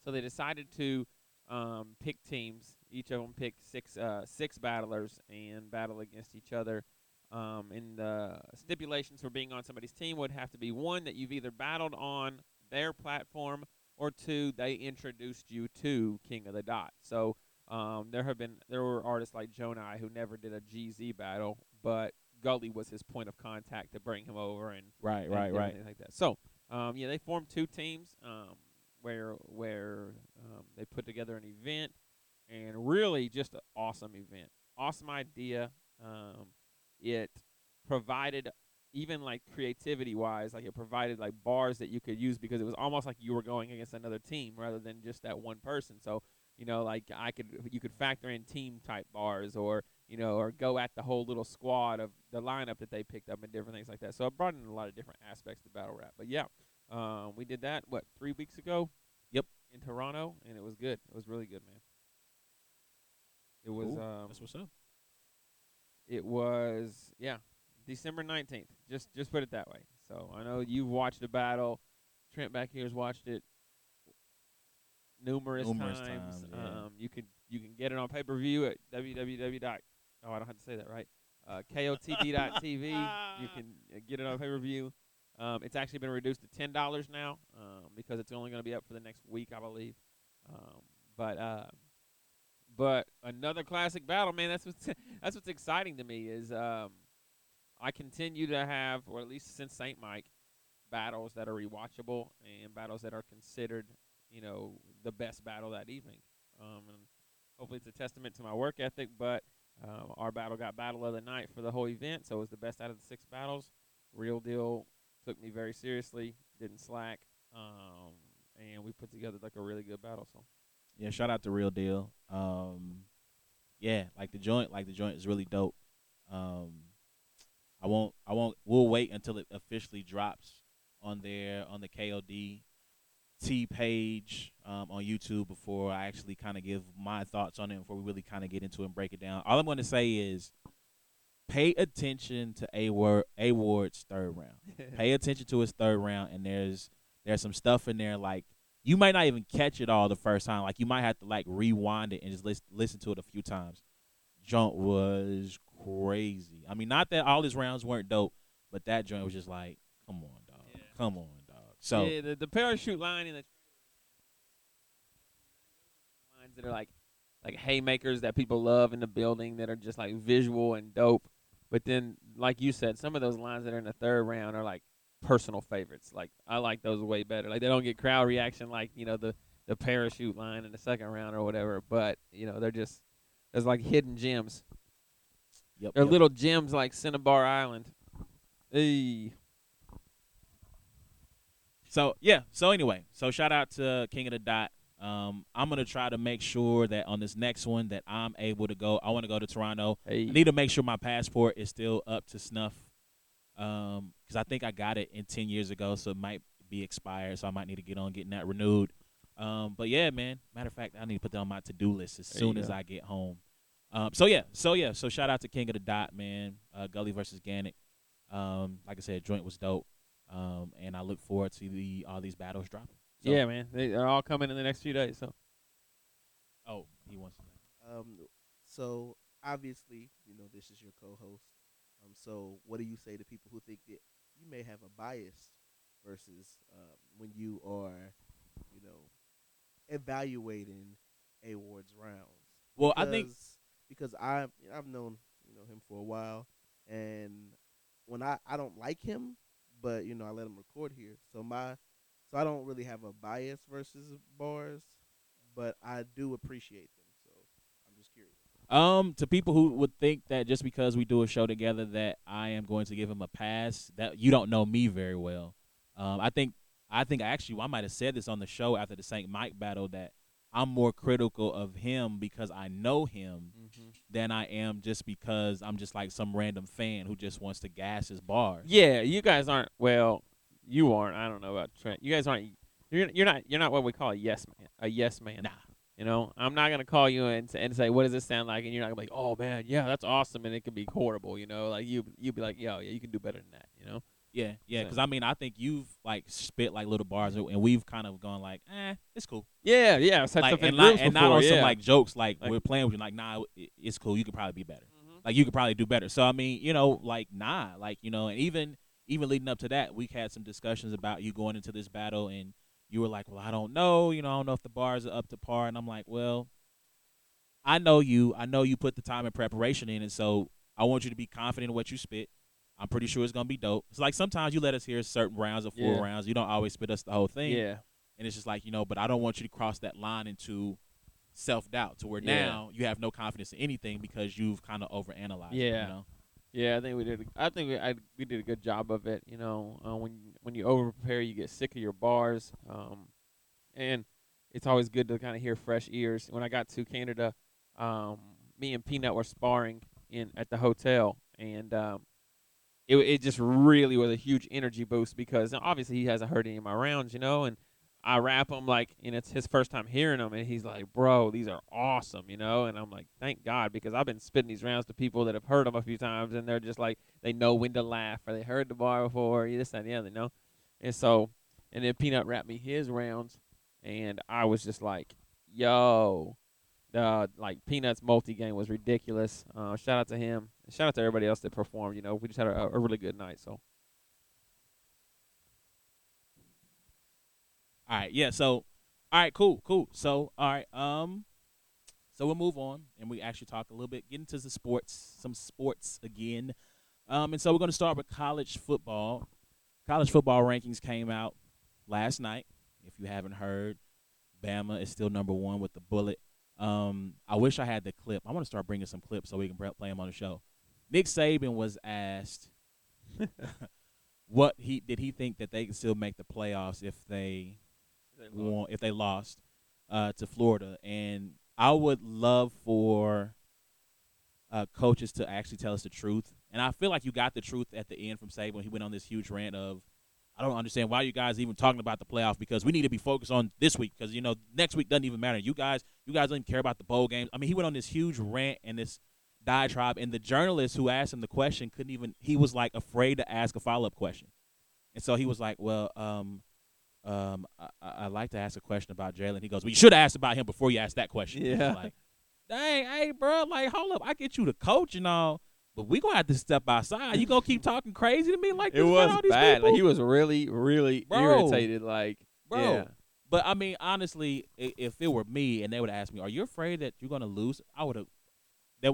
So they decided to um, pick teams. Each of them picked six uh, six battlers and battle against each other. Um, and the stipulations for being on somebody's team would have to be one that you've either battled on their platform, or two they introduced you to King of the Dot. So um, there have been there were artists like Jonai who never did a GZ battle, but Gully was his point of contact to bring him over and right, and right, right. like that. So, um, yeah, they formed two teams um, where where um, they put together an event and really just an awesome event, awesome idea. Um, it provided even like creativity wise, like it provided like bars that you could use because it was almost like you were going against another team rather than just that one person. So you know, like I could you could factor in team type bars or you know, or go at the whole little squad of the lineup that they picked up and different things like that. So it brought in a lot of different aspects to battle rap. But yeah, um, we did that what three weeks ago. Yep. In Toronto, and it was good. It was really good, man. It was. Cool. Um, That's what's up. it was yeah, December nineteenth. Just just put it that way. So I know you've watched the battle. Trent back here has watched it. numerous, Numerous times. times, yeah. Um, you can you can get it on pay per view at www. dot Oh, I don't have to say that right. Uh, KOTD.tv. you (laughs) can uh, get it on pay per view. Um, it's actually been reduced to ten dollars now um, because it's only going to be up for the next week, I believe. Um, but uh, but another classic battle, man. That's what's (laughs) that's what's exciting to me is um, I continue to have, or at least since Saint Mike, battles that are rewatchable and battles that are considered, you know, the best battle that evening. Um, and hopefully, it's a testament to my work ethic. But um, our battle got battle of the night for the whole event, so it was the best out of the six battles. Real deal took me very seriously, didn't slack, um, and we put together like a really good battle. So Yeah, shout out to Real Deal. Um, yeah, like the joint, like the joint is really dope. Um, I won't, I won't. We'll wait until it officially drops on there on the KOD T page um, on YouTube before I actually kind of give my thoughts on it. Before we really kind of get into it and break it down, all I'm going to say is pay attention to A Ward A Ward's third round. (laughs) pay attention to his third round, and there's there's some stuff in there like you might not even catch it all the first time. Like you might have to like rewind it and just listen listen to it a few times. Joint was crazy. I mean, not that all his rounds weren't dope, but that joint was just like, come on, dog, Yeah. come on, dog. So yeah, the, the parachute line in the lines that are like like haymakers that people love in the building that are just like visual and dope. But then, like you said, some of those lines that are in the third round are like personal favorites. Like I like those way better. Like they don't get crowd reaction like you know the the parachute line in the second round or whatever. But you know they're just there's like hidden gems. yep, They're yep. little gems like Cinnabar Island. Hey. So yeah. So anyway, so shout out to King of the Dot. Um, I'm gonna try to make sure that on this next one that I'm able to go. I want to go to Toronto. Hey. I need to make sure my passport is still up to snuff. Um, because I think I got it in ten years ago, so it might be expired. So I might need to get on getting that renewed. Um, but yeah, man. Matter of fact, I need to put that on my to do list as There soon as. I get home. Um, so yeah, so yeah, so shout out to King of the Dot, man. Uh, Gully versus Gannick. Um, like I said, joint was dope. Um, and I look forward to the all these battles dropping. So- yeah, man. They are all coming in the next few days. So Oh, he wants to. Um, so obviously, you know, this is your co-host. Um, so what do you say to people who think that you may have a bias versus um, when you are, you know, evaluating a Ward's rounds? Well, I think Because- because I I've known you know him for a while, and when I I don't like him, but you know I let him record here, so my so I don't really have a bias versus bars, but I do appreciate them. So I'm just curious. Um, to people who would think that just because we do a show together that I am going to give him a pass, that you don't know me very well. Um, I think I think actually I might have said this on the show after the Saint Mike battle that I'm more critical of him because I know him mm-hmm. than I am just because I'm just like some random fan who just wants to gas his bars. yeah, you guys aren't. Well, you aren't. I don't know about Trent. You guys aren't. You're you're not. You're not what we call a yes man. A yes man. Nah. You know, I'm not gonna call you and, and say what does this sound like, and you're not gonna be like, oh man, yeah, that's awesome, and it could be horrible. You know, like you you'd be like, yo, yeah, you can do better than that. You know. Yeah, yeah, because I mean I think you've like spit like little bars and we've kind of gone like, eh, it's cool. Yeah, yeah. Set like, stuff and not, and not on some like jokes like, Like- we're playing with you like nah it's cool you could probably be better Mhm. like you could probably do better so I mean you know like nah like you know and even even leading up to that we had some discussions about you going into this battle and you were like well I don't know you know I don't know if the bars are up to par and I'm like well I know you I know you put the time and preparation in and so I want you to be confident in what you spit I'm pretty sure it's gonna be dope it's like sometimes you let us hear certain rounds or four Yeah. rounds you don't always spit us the whole thing Yeah. and it's just like you know but i don't want you to cross that line into self-doubt to where Yeah. now you have no confidence in anything because you've kind of overanalyzed it, Yeah. you know Yeah, I think we did. I think we I, we did a good job of it. You know, uh, when when you over prepare, you get sick of your bars. Um, and it's always good to kind of hear fresh ears. When I got to Canada, um, me and Peanut were sparring in at the hotel, and um, it it just really was a huge energy boost because obviously he hasn't heard any of my rounds, you know, and I rap him like, and it's his first time hearing them, and he's like, "Bro, these are awesome," you know, and I'm like, "Thank God," because I've been spitting these rounds to people that have heard them a few times, and they're just like, they know when to laugh, or they heard the bar before, or this that, and the other, you know, and so, and then Peanut rapped me his rounds, and I was just like, "Yo." The like Peanuts multi game was ridiculous. Uh, shout out to him. Shout out to everybody else that performed. You know, we just had a, a really good night. So All right, yeah. So, all right, cool, cool. So, all right, um, so we'll move on and we actually talk a little bit, get into the sports, some sports again. Um, and so we're going to start with college football. College football rankings came out last night. If you haven't heard, Bama is still number one with the bullet. Um, I wish I had the clip. I want to start bringing some clips so we can play them on the show. Nick Saban was asked (laughs) what he did he think that they could still make the playoffs if they won, if they lost uh, to Florida, and I would love for uh, coaches to actually tell us the truth. And I feel like you got the truth at the end from Saban he went on this huge rant of, I don't understand why you guys even talking about the playoff because we need to be focused on this week because you know next week doesn't even matter. You guys, you guys don't even care about the bowl games. I mean, he went on this huge rant and this diatribe, and the journalist who asked him the question couldn't even. He was like afraid to ask a follow up question, and so he was like, "Well, um, um, I, I like to ask a question about Jalen. He goes, well, you should have asked about him before you asked that question. Yeah. Like, dang, hey, bro, like, hold up, I get you the coach and all, but we gonna have to step outside. You gonna keep talking crazy to me like it this? was bad. people? Like, he was really, really Bro. irritated. Like, bro. yeah. But I mean, honestly, i- if it were me and they would ask me, "Are you afraid that you're gonna lose?" I would have.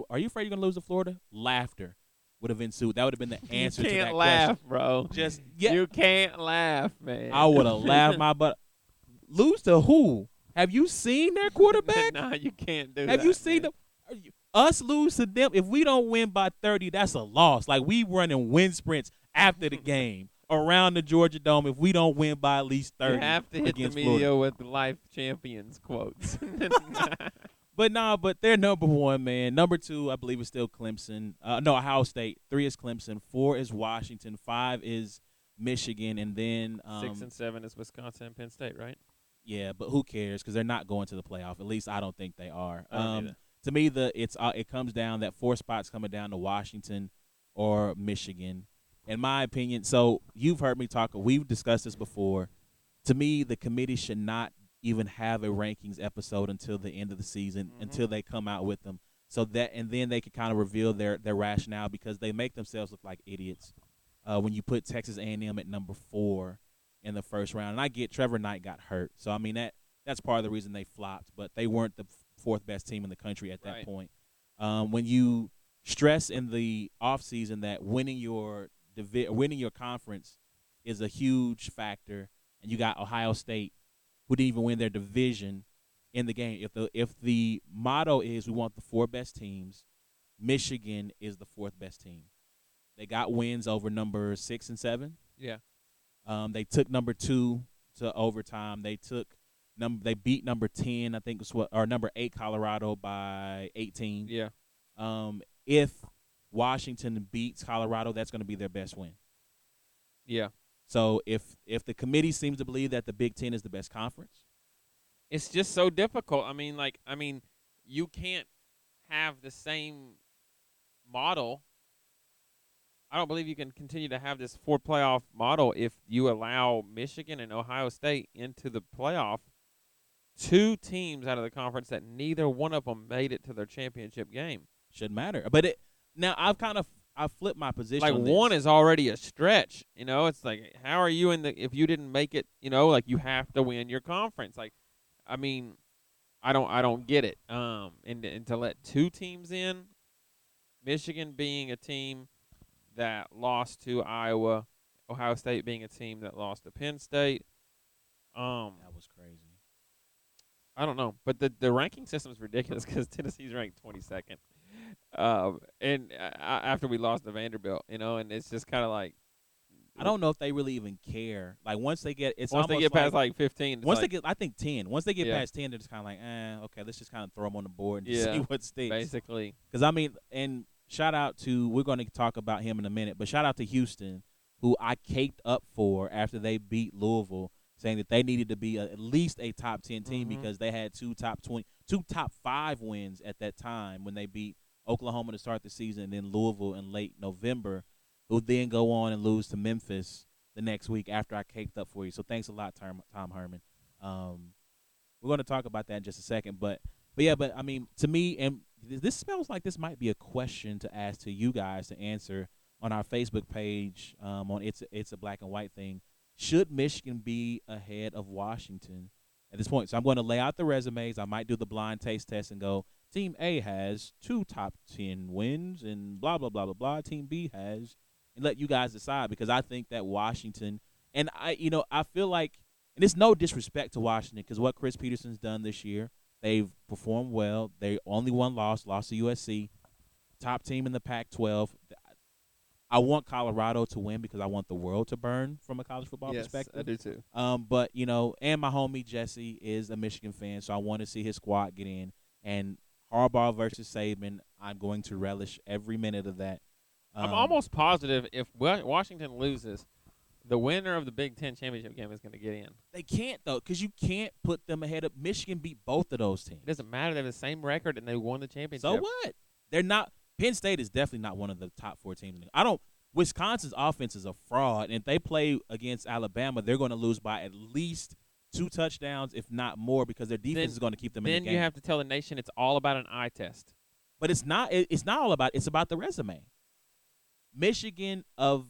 Are you afraid you're gonna lose to Florida? Laughter would have ensued. That would have been the (laughs) answer you to can't that laugh, question. bro. Just yeah, You can't laugh, man. I would have laughed my butt. Lose to who? Have you seen their quarterback? (laughs) nah, you can't do that. Have you seen man. them? are you- Us lose to them. If we don't win by thirty, that's a loss. Like we running wind sprints after the game (laughs) around the Georgia Dome. If we don't win by at least thirty, You have to hit the media Florida. with the life champions quotes. (laughs) (laughs) But nah, but they're number one, man. Number two, I believe, is still Clemson. Uh, no, Ohio State. Three is Clemson. Four is Washington. Five is Michigan, and then um, Six and seven is Wisconsin and Penn State, right? yeah. But who cares? Because they're not going to the playoff. At least I don't think they are. Um. To me, the it's uh, it comes down that four spots coming down to Washington or Michigan. In my opinion, so you've heard me talk. We've discussed this before. To me, the committee should not even have a rankings episode until the end of the season, Mhm. until they come out with them. So that and then they can kind of reveal their their rationale because they make themselves look like idiots. Uh, when you put Texas A&M at number four in the first round, and I get Trevor Knight got hurt, so I mean that that's part of the reason they flopped. But they weren't the fourth best team in the country at that Right. point. Um, when you stress in the offseason that winning your divi- winning your conference is a huge factor, and you got Ohio State who didn't even win their division in the game. If the if the motto is we want the four best teams, Michigan is the fourth best team. They got wins over number six and seven. Yeah. Um, they took number two to overtime. They took number. They beat number ten, I think, was what or number eight Colorado by eighteen. Yeah. Um, if Washington beats Colorado, that's going to be their best win. Yeah. So if if the committee seems to believe that the Big Ten is the best conference, It's just so difficult. I mean, like, I mean, you can't have the same model. I don't believe you can continue to have this four playoff model if you allow Michigan and Ohio State into the playoff. Two teams out of the conference that neither one of them made it to their championship game. shouldn't matter. But it now I've kind of I flipped my position. like on one is already a stretch. You know, it's like how are you in the if you didn't make it? You know, like you have to win your conference. Like, I mean, I don't I don't get it. Um, and and to let two teams in, Michigan being a team that lost to Iowa, Ohio State being a team that lost to Penn State. Um, that was. I don't know, but the the ranking system is ridiculous (laughs) because Tennessee's ranked twenty second, um, and uh, after we lost to Vanderbilt, you know, and it's just kind of like I don't know if they really even care. Like once they get it's once they get past like, like fifteen, once like, they get I think ten. Once they get Yeah. past ten, they're just kind of like, eh, okay, let's just kind of throw them on the board and Yeah. see (laughs) what sticks. basically, Because I mean, and shout out to we're going to talk about him in a minute, but shout out to Houston, who I caked up for after they beat Louisville, saying that they needed to be a, at least a top ten team Mhm. because they had two top twenty, two top five wins at that time when they beat Oklahoma to start the season, and then Louisville in late November, who then go on and lose to Memphis the next week after I caked up for you. So thanks a lot, Tom, Tom Herman. Um, we're going to talk about that in just a second. But but yeah, but I mean, to me, and this smells like this might be a question to ask to you guys to answer on our Facebook page. Um, on it's it's a black and white thing. Should Michigan be ahead of Washington at this point? So I'm going to lay out the resumes. I might do the blind taste test and go. Team A has two top ten wins and blah blah blah blah blah. Team B has, and let you guys decide because I think that Washington and I, you know, I feel like, and it's no disrespect to Washington because what Chris Petersen's done this year, they've performed well. They only one loss, lost to USC, top team in the Pac-12. I want Colorado to win because I want the world to burn from a college football yes, perspective. I do too. Um, but you know, and my homie Jesse is a Michigan fan, so I want to see his squad get in. And Harbaugh versus Saban, I'm going to relish every minute of that. I'm Um, almost positive if Washington loses, the winner of the Big Ten championship game is going to get in. They can't though, because you can't put them ahead of Michigan. Beat both of those teams. It doesn't matter. They have the same record and they won the championship. So what? They're not. Penn State is definitely not one of the top four teams. I don't. Wisconsin's offense is a fraud, and if they play against Alabama, they're going to lose by at least two touchdowns, if not more, because their defense Then- is going to keep them in the game. Then you have to tell the nation it's all about an eye test. but it's not. it- It's not all about. It's about the resume. Michigan of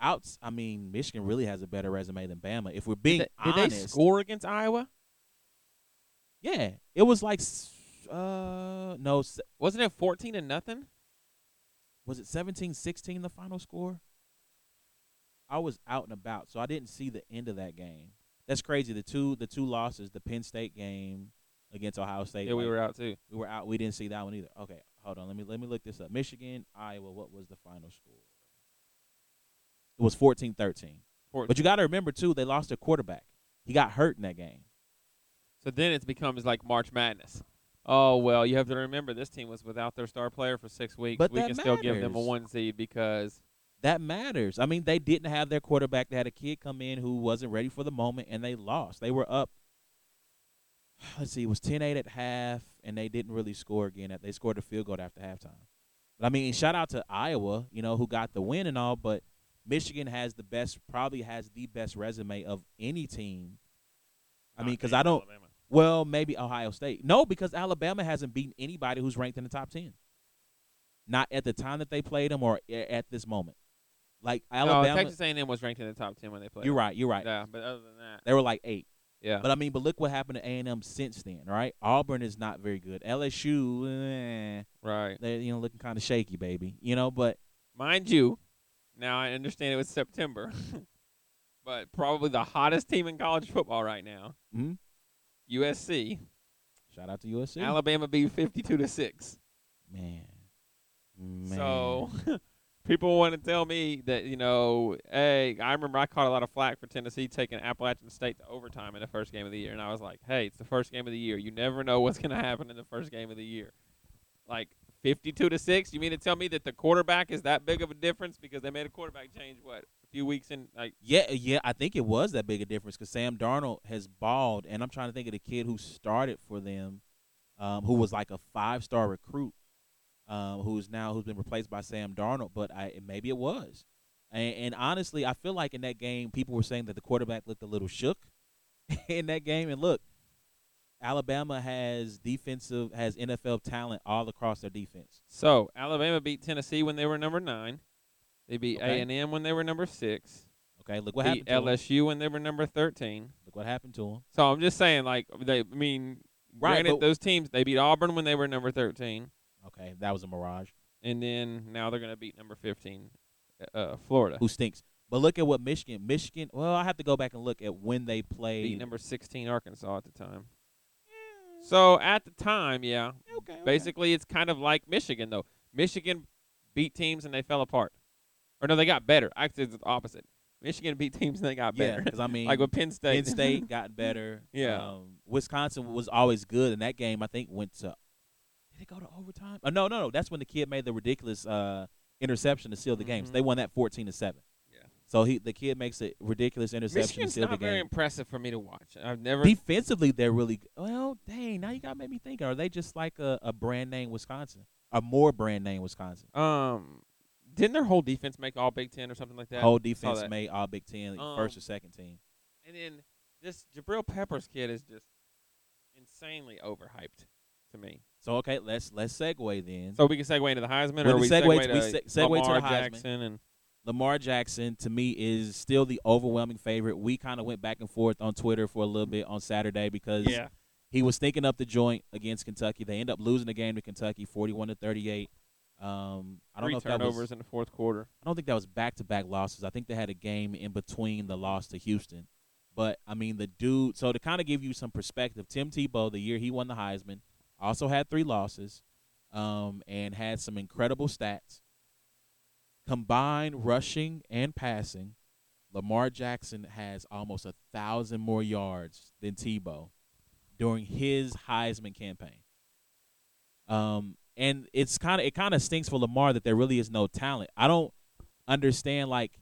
outs. I mean, Michigan really has a better resume than Bama. If we're being did they, did honest, they score against Iowa? yeah, it was like, uh, no, Wasn't it 14 and nothing? was it 17-16 the final score? I was out and about, so I didn't see the end of that game. That's crazy. The two the two losses, the Penn State game against Ohio State. Yeah, we like, were out too. we were out. We didn't see that one either. Okay, hold on. Let me let me look this up. Michigan, Iowa. What was the final score? It was 14-13. But you got to remember too, they lost their quarterback. He got hurt in that game. So then it becomes like March Madness. Oh well, you have to remember this team was without their star player for six weeks. But we can still give them a one seed because That matters. I mean, they didn't have their quarterback. They had a kid come in who wasn't ready for the moment, and they lost. They were up. (sighs) Let's see, it was 10-8 at half, and they didn't really score again. They scored a field goal after halftime. But I mean, shout out to Iowa, you know, who got the win and all. But Michigan has the best, probably has the best resume of any team. I mean, because I don't. Well, maybe Ohio State. No, because Alabama hasn't beaten anybody who's ranked in the top ten. Not at the time that they played them, or at this moment. Like No, Alabama, Texas A&M was ranked in the top ten when they played. you're right. You're right. Yeah, but other than that, They were like eight. yeah. But I mean, but look what happened to A and M since then, right? Auburn is not very good. LSU, eh, right. they're you know looking kind of shaky, baby. You know, but Mind you, now I understand it was September, (laughs) but probably the hottest team in college football right now, mhm. USC. shout out to USC. Alabama beat fifty-two to six. man, man. So (laughs) people want to tell me that you know, hey, I remember I caught a lot of flack for Tennessee taking Appalachian State to overtime in the first game of the year, and I was like, hey, it's the first game of the year. You never know what's going to happen in the first game of the year. Like fifty-two to six. You mean to tell me that the quarterback is that big of a difference because they made a quarterback change what few weeks in? Like Yeah, yeah, I think it was that big a difference because Sam Darnold has balled, and I'm trying to think of the kid who started for them, um, who was like a five star recruit, um, who's now who's been replaced by Sam Darnold, but I maybe it was, and, and honestly, I feel like in that game people were saying that the quarterback looked a little shook (laughs) in that game, and look, Alabama has defensive has NFL talent all across their defense. so, Alabama beat Tennessee when they were number nine. They beat A Okay. and M when they were number six. Okay, look what beat happened. LSU when they were number thirteen. Look what happened to them. So I'm just saying, like they, I mean, Right, Granted, those teams they beat Auburn when they were number thirteen, Okay, that was a mirage. and then now they're going to beat number fifteen, uh, Florida. who stinks. But look at what Michigan. Michigan. Well, I have to go back and look at when they beat played. number sixteen Arkansas at the time. So at the time, yeah, okay, okay. basically it's kind of like Michigan though. Michigan beat teams and they fell apart, or no, they got better. Actually, it's the opposite. Michigan beat teams and they got better. because I (laughs) mean, like with Penn State. Penn State got (laughs) better. Yeah. um, Wisconsin was always good, and that game I think went to. Did it go to overtime? Oh, no, no, no. That's when the kid made the ridiculous uh, interception to seal the game. So they won that fourteen to seven. Yeah. So he, the kid makes a ridiculous interception Michigan's to seal the not very game. impressive for me to watch. I've never. Defensively, they're really g- well. Dang, now you got to make me think. Are they just like a, a brand name Wisconsin? A more brand name Wisconsin? um, didn't their whole defense make all Big Ten or something like that? Whole defense made all Big Ten, Um, first or second team. And then this Jabril Peppers kid is just insanely overhyped to me. So okay, let's let's segue then. So we can segue into the Heisman, Well, or we segue- segue, we to se- segue to Lamar the Heisman. Jackson and Lamar Jackson to me is still the overwhelming favorite. We kind of went back and forth on Twitter for a little bit on Saturday because yeah, he was thinking up the joint against Kentucky. They end up losing the game to Kentucky, forty-one to thirty-eight. Um, don't three know if that turnovers was. in the fourth quarter. I don't think that was back-to-back losses. I think they had a game in between the loss to Houston. But I mean, the dude. So to kind of give you some perspective, Tim Tebow, the year he won the Heisman, also had three losses, um, and had some incredible stats. Combined rushing and passing, Lamar Jackson has almost a thousand more yards than Tebow during his Heisman campaign. Um, and it's kind of it kind of stinks for Lamar that there really is no talent. I don't understand like.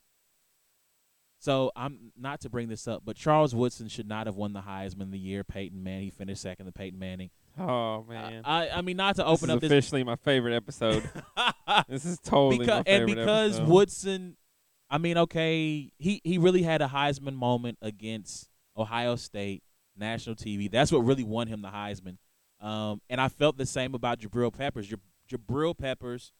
So I'm not to bring this up, but Charles Woodson should not have won the Heisman the year Peyton Manning he finished second to Peyton Manning. Oh man, I I mean not to this open is up this officially my favorite episode. (laughs) this is totally because and because episode. Woodson, I mean, okay, he he really had a Heisman moment against Ohio State national TV. That's what really won him the Heisman. Um, and I felt the same about Jabril Peppers. Jab- Jabril Peppers,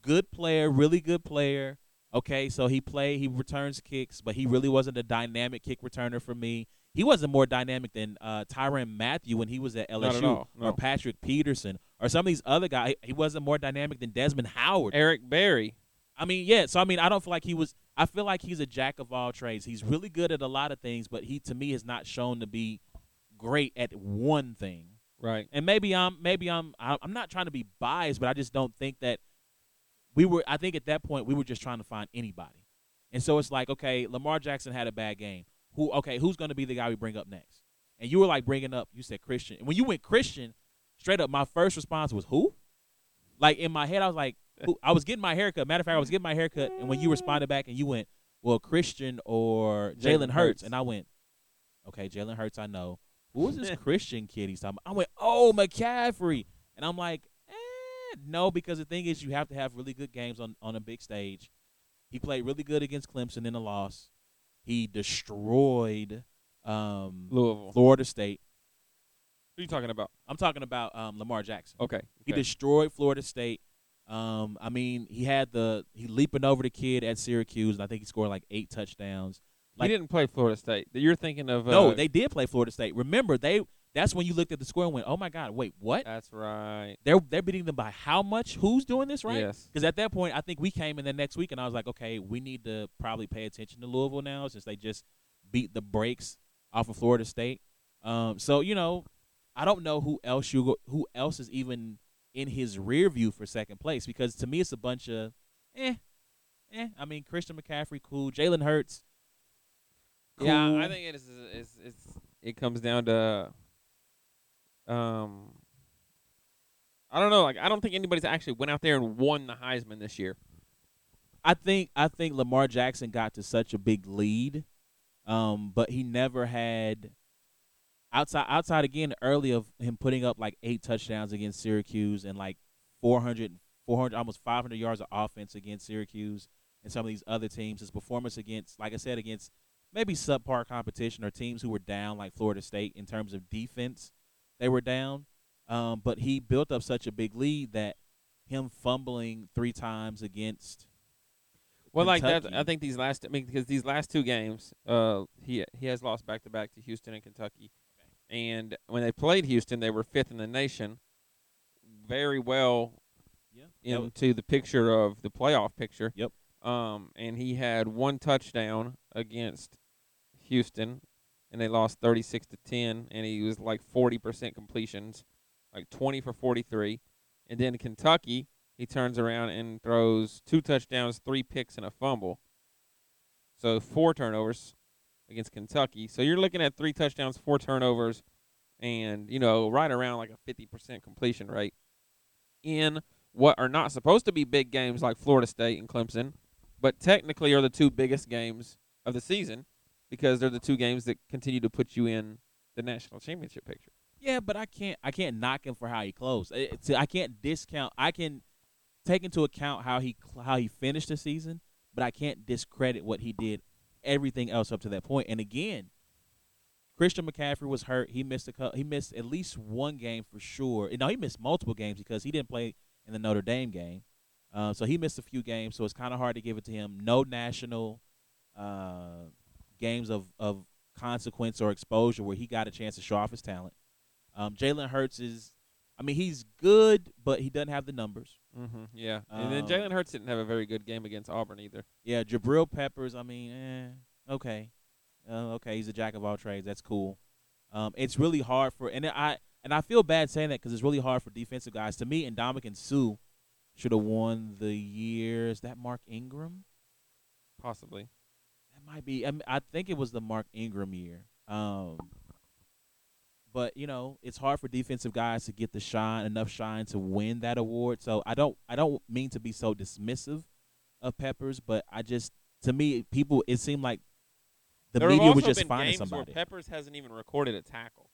good player, really good player. Okay, so he play, he returns kicks, but he really wasn't a dynamic kick returner for me. He wasn't more dynamic than uh, Tyrann Mathieu when he was at LSU, at all, or. Patrick Peterson, or some of these other guys. He wasn't more dynamic than Desmond Howard. Eric Berry. I mean, yeah. So I mean, I don't feel like he was. I feel like he's a jack of all trades. He's really good at a lot of things, but he to me has not shown to be great at one thing. Right. And maybe I'm maybe I'm I'm not trying to be biased, but I just don't think that we were. I think at that point we were just trying to find anybody, and so it's like okay, Lamar Jackson had a bad game. Who okay? Who's going to be the guy we bring up next? And you were like bringing up. You said Christian, and when you went Christian, straight up, my first response was who? Like in my head, I was like, (laughs) who? I was getting my haircut. Matter of fact, I was getting my haircut, and when you responded back and you went, well, Christian or Jalen Hurts. and I went, okay, Jalen Hurts, I know. Who is this (laughs) Christian kid he's talking about? I went, oh, McCaffrey. And I'm like, eh, no, because the thing is, you have to have really good games on, on a big stage. He played really good against Clemson in a loss. He destroyed um, Louisville. Florida State. Who are you talking about? I'm talking about um, Lamar Jackson. Okay. He destroyed Florida State. Um, I mean, he had the he leaping over the kid at Syracuse, and I think he scored like eight touchdowns. Like- he didn't play Florida State. You're thinking of uh, no, they did play Florida State. Remember, they that's when you looked at the score and went, "Oh my God, wait, what? That's right. They're they're beating them by how much? Who's doing this right?" Yes. Because at that point, I think we came in the next week, and I was like, "Okay, we need to probably pay attention to Louisville now, since they just beat the brakes off of Florida State." Um, so you know, I don't know who else you go, who else is even in his rear view for second place because to me it's a bunch of eh, eh. I mean, Christian McCaffrey, cool. Jalen Hurts, cool. Yeah, I think it is. It's, it's it comes down to um. I don't know. Like, I don't think anybody's actually went out there and won the Heisman this year. I think I think Lamar Jackson got to such a big lead, um, but he never had outside outside again early of him putting up like eight touchdowns against Syracuse and like 400, 400 almost 500 yards of offense against Syracuse and some of these other teams. His performance against, like I said, against maybe subpar competition or teams who were down like Florida State in terms of defense, they were down. Um, but he built up such a big lead that him fumbling three times against Well, like that, I think these last. I mean, because these last two games, uh, he he has lost back to back to Houston and Kentucky, and when they played Houston, they were fifth in the nation, very well Yeah. Was- into the picture of the playoff picture. Yep. Um, and he had one touchdown against Houston, and they lost thirty six to ten, and he was like forty percent completions, like twenty for forty three, and then Kentucky, he turns around and throws two touchdowns, three picks, and a fumble. So four turnovers against Kentucky. So you're looking at three touchdowns, four turnovers, and you know right around like a fifty percent completion rate in what are not supposed to be big games like Florida State and Clemson, but technically are the two biggest games of the season because they're the two games that continue to put you in the national championship picture. Yeah, but I can't I can't knock him for how he closed. I can't discount. I can take into account how he how he finished the season, but I can't discredit what he did. Everything else up to that point. and again, Christian McCaffrey was hurt. He missed a he missed at least one game for sure. No, he missed multiple games because he didn't play in the Notre Dame game. Uh, so he missed a few games. So it's kind of hard to give it to him. No national uh, games of of consequence or exposure where he got a chance to show off his talent. Um, Jalen Hurts is, I mean, he's good, but he doesn't have the numbers. Mm-hmm. Yeah, and then Um, Jalen Hurts didn't have a very good game against Auburn either. Yeah, Jabril Peppers. I mean, eh, okay, uh, okay. He's a jack of all trades. That's cool. Um, it's really hard for, and I and I feel bad saying that because it's really hard for defensive guys. To me, and Ndamukong Suh should have won the year. Is that Mark Ingram? Possibly. Might be. I, mean, I think it was the Mark Ingram year. Um, but you know, it's hard for defensive guys to get the shine, enough shine to win that award. So I don't, I don't mean to be so dismissive of Peppers, but I just, to me, people, it seemed like the there media was just been finding games somebody. Peppers hasn't even recorded a tackle.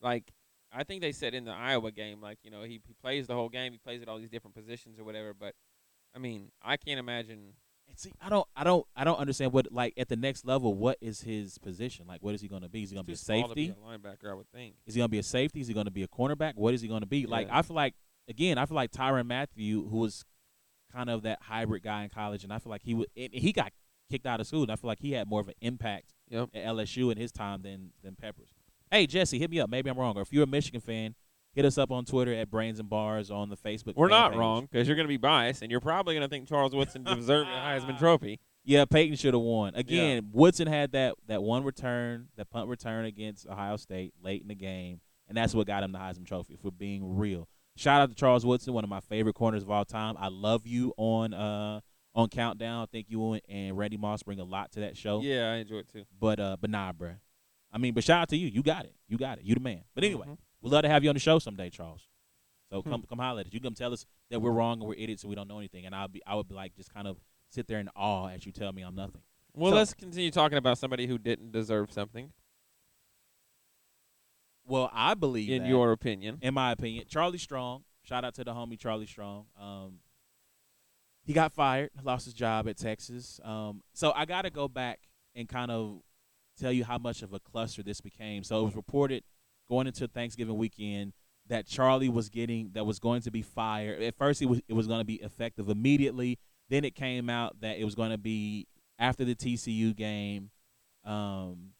Like, I think they said in the Iowa game, like you know, he he plays the whole game, he plays at all these different positions or whatever. But I mean, I can't imagine. See, I don't, I don't, I don't understand what, like, at the next level, what is his position? Like, what is he going to be? Is he going to be a too small to safety? be a linebacker, I would think. Is he going to be a safety? Is he going to be a cornerback? What is he going to be? Like, I feel like, again, I feel like Tyrann Mathieu, who was kind of that hybrid guy in college, and I feel like he would, he got kicked out of school, and I feel like he had more of an impact Yep. at LSU in his time than than Peppers. Hey, Jesse, hit me up. Maybe I'm wrong. Or if you're a Michigan fan, hit us up on Twitter at Brains and Bars on the Facebook. We're not page. wrong because you're going to be biased, and you're probably going to think Charles Woodson deserved the Heisman Trophy. Yeah, Peyton should have won. Again, Woodson had that that one return, that punt return against Ohio State late in the game, and that's what got him the Heisman Trophy. If we're being real, shout out to Charles Woodson, one of my favorite corners of all time. I love you on uh on Countdown. I think you and Randy Moss bring a lot to that show. Yeah, I enjoy it too. But uh, but nah, bruh. I mean, but shout out to you. You got it. You got it. You the man. But anyway, Mhm. We'd love to have you on the show someday, Charles. So Hmm. come come holler at us. You come tell us that we're wrong and we're idiots and we don't know anything, and I'll be I would be like just kind of sit there in awe as you tell me I'm nothing. Well, So- let's continue talking about somebody who didn't deserve something, Well, I believe in your opinion. in my opinion, Charlie Strong. Shout out to the homie Charlie Strong. Um, he got fired, lost his job at Texas. Um, so I got to go back and kind of tell you how much of a cluster this became. So it was reported going into Thanksgiving weekend that Charlie was getting that was going to be fired. At first, it was it was going to be effective immediately. Then it came out that it was going to be after the TCU game. Um,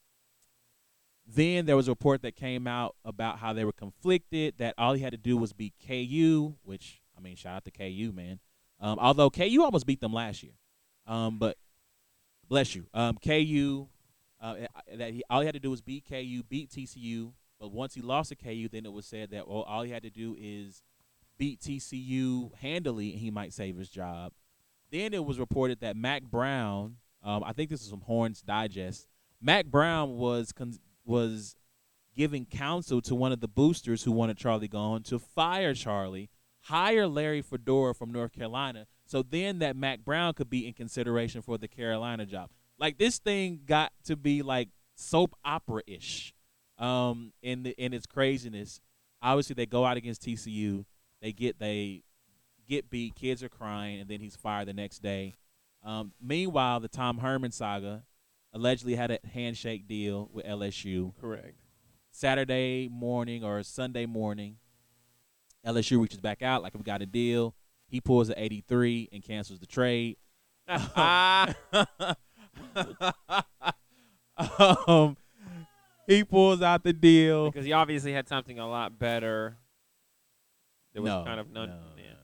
then there was a report that came out about how they were conflicted. That all he had to do was beat KU, which I mean, shout out to KU, man. Um, although KU almost beat them last year, um, but bless you, um, KU. Uh, that he all he had to do was beat KU, beat TCU. But once he lost to KU, then it was said that well, all he had to do is beat TCU handily, and he might save his job. Then it was reported that Mack Brown, um, I think this is from Horns Digest. Mack Brown was con- was giving counsel to one of the boosters who wanted Charlie gone to fire Charlie, hire Larry Fedora from North Carolina, so then that Mack Brown could be in consideration for the Carolina job. Like this thing got to be like soap opera ish, um, in the in its craziness. Obviously, they go out against TCU, they get they get beat, kids are crying, and then he's fired the next day. Um, meanwhile, the Tom Herman saga allegedly had a handshake deal with LSU. Correct. Saturday morning or Sunday morning, LSU reaches back out like we got a deal. He pulls the 83 and cancels the trade. (laughs) (laughs) um, he pulls out the deal. because he obviously had something a lot better. There was no, kind of none. no, yeah. no.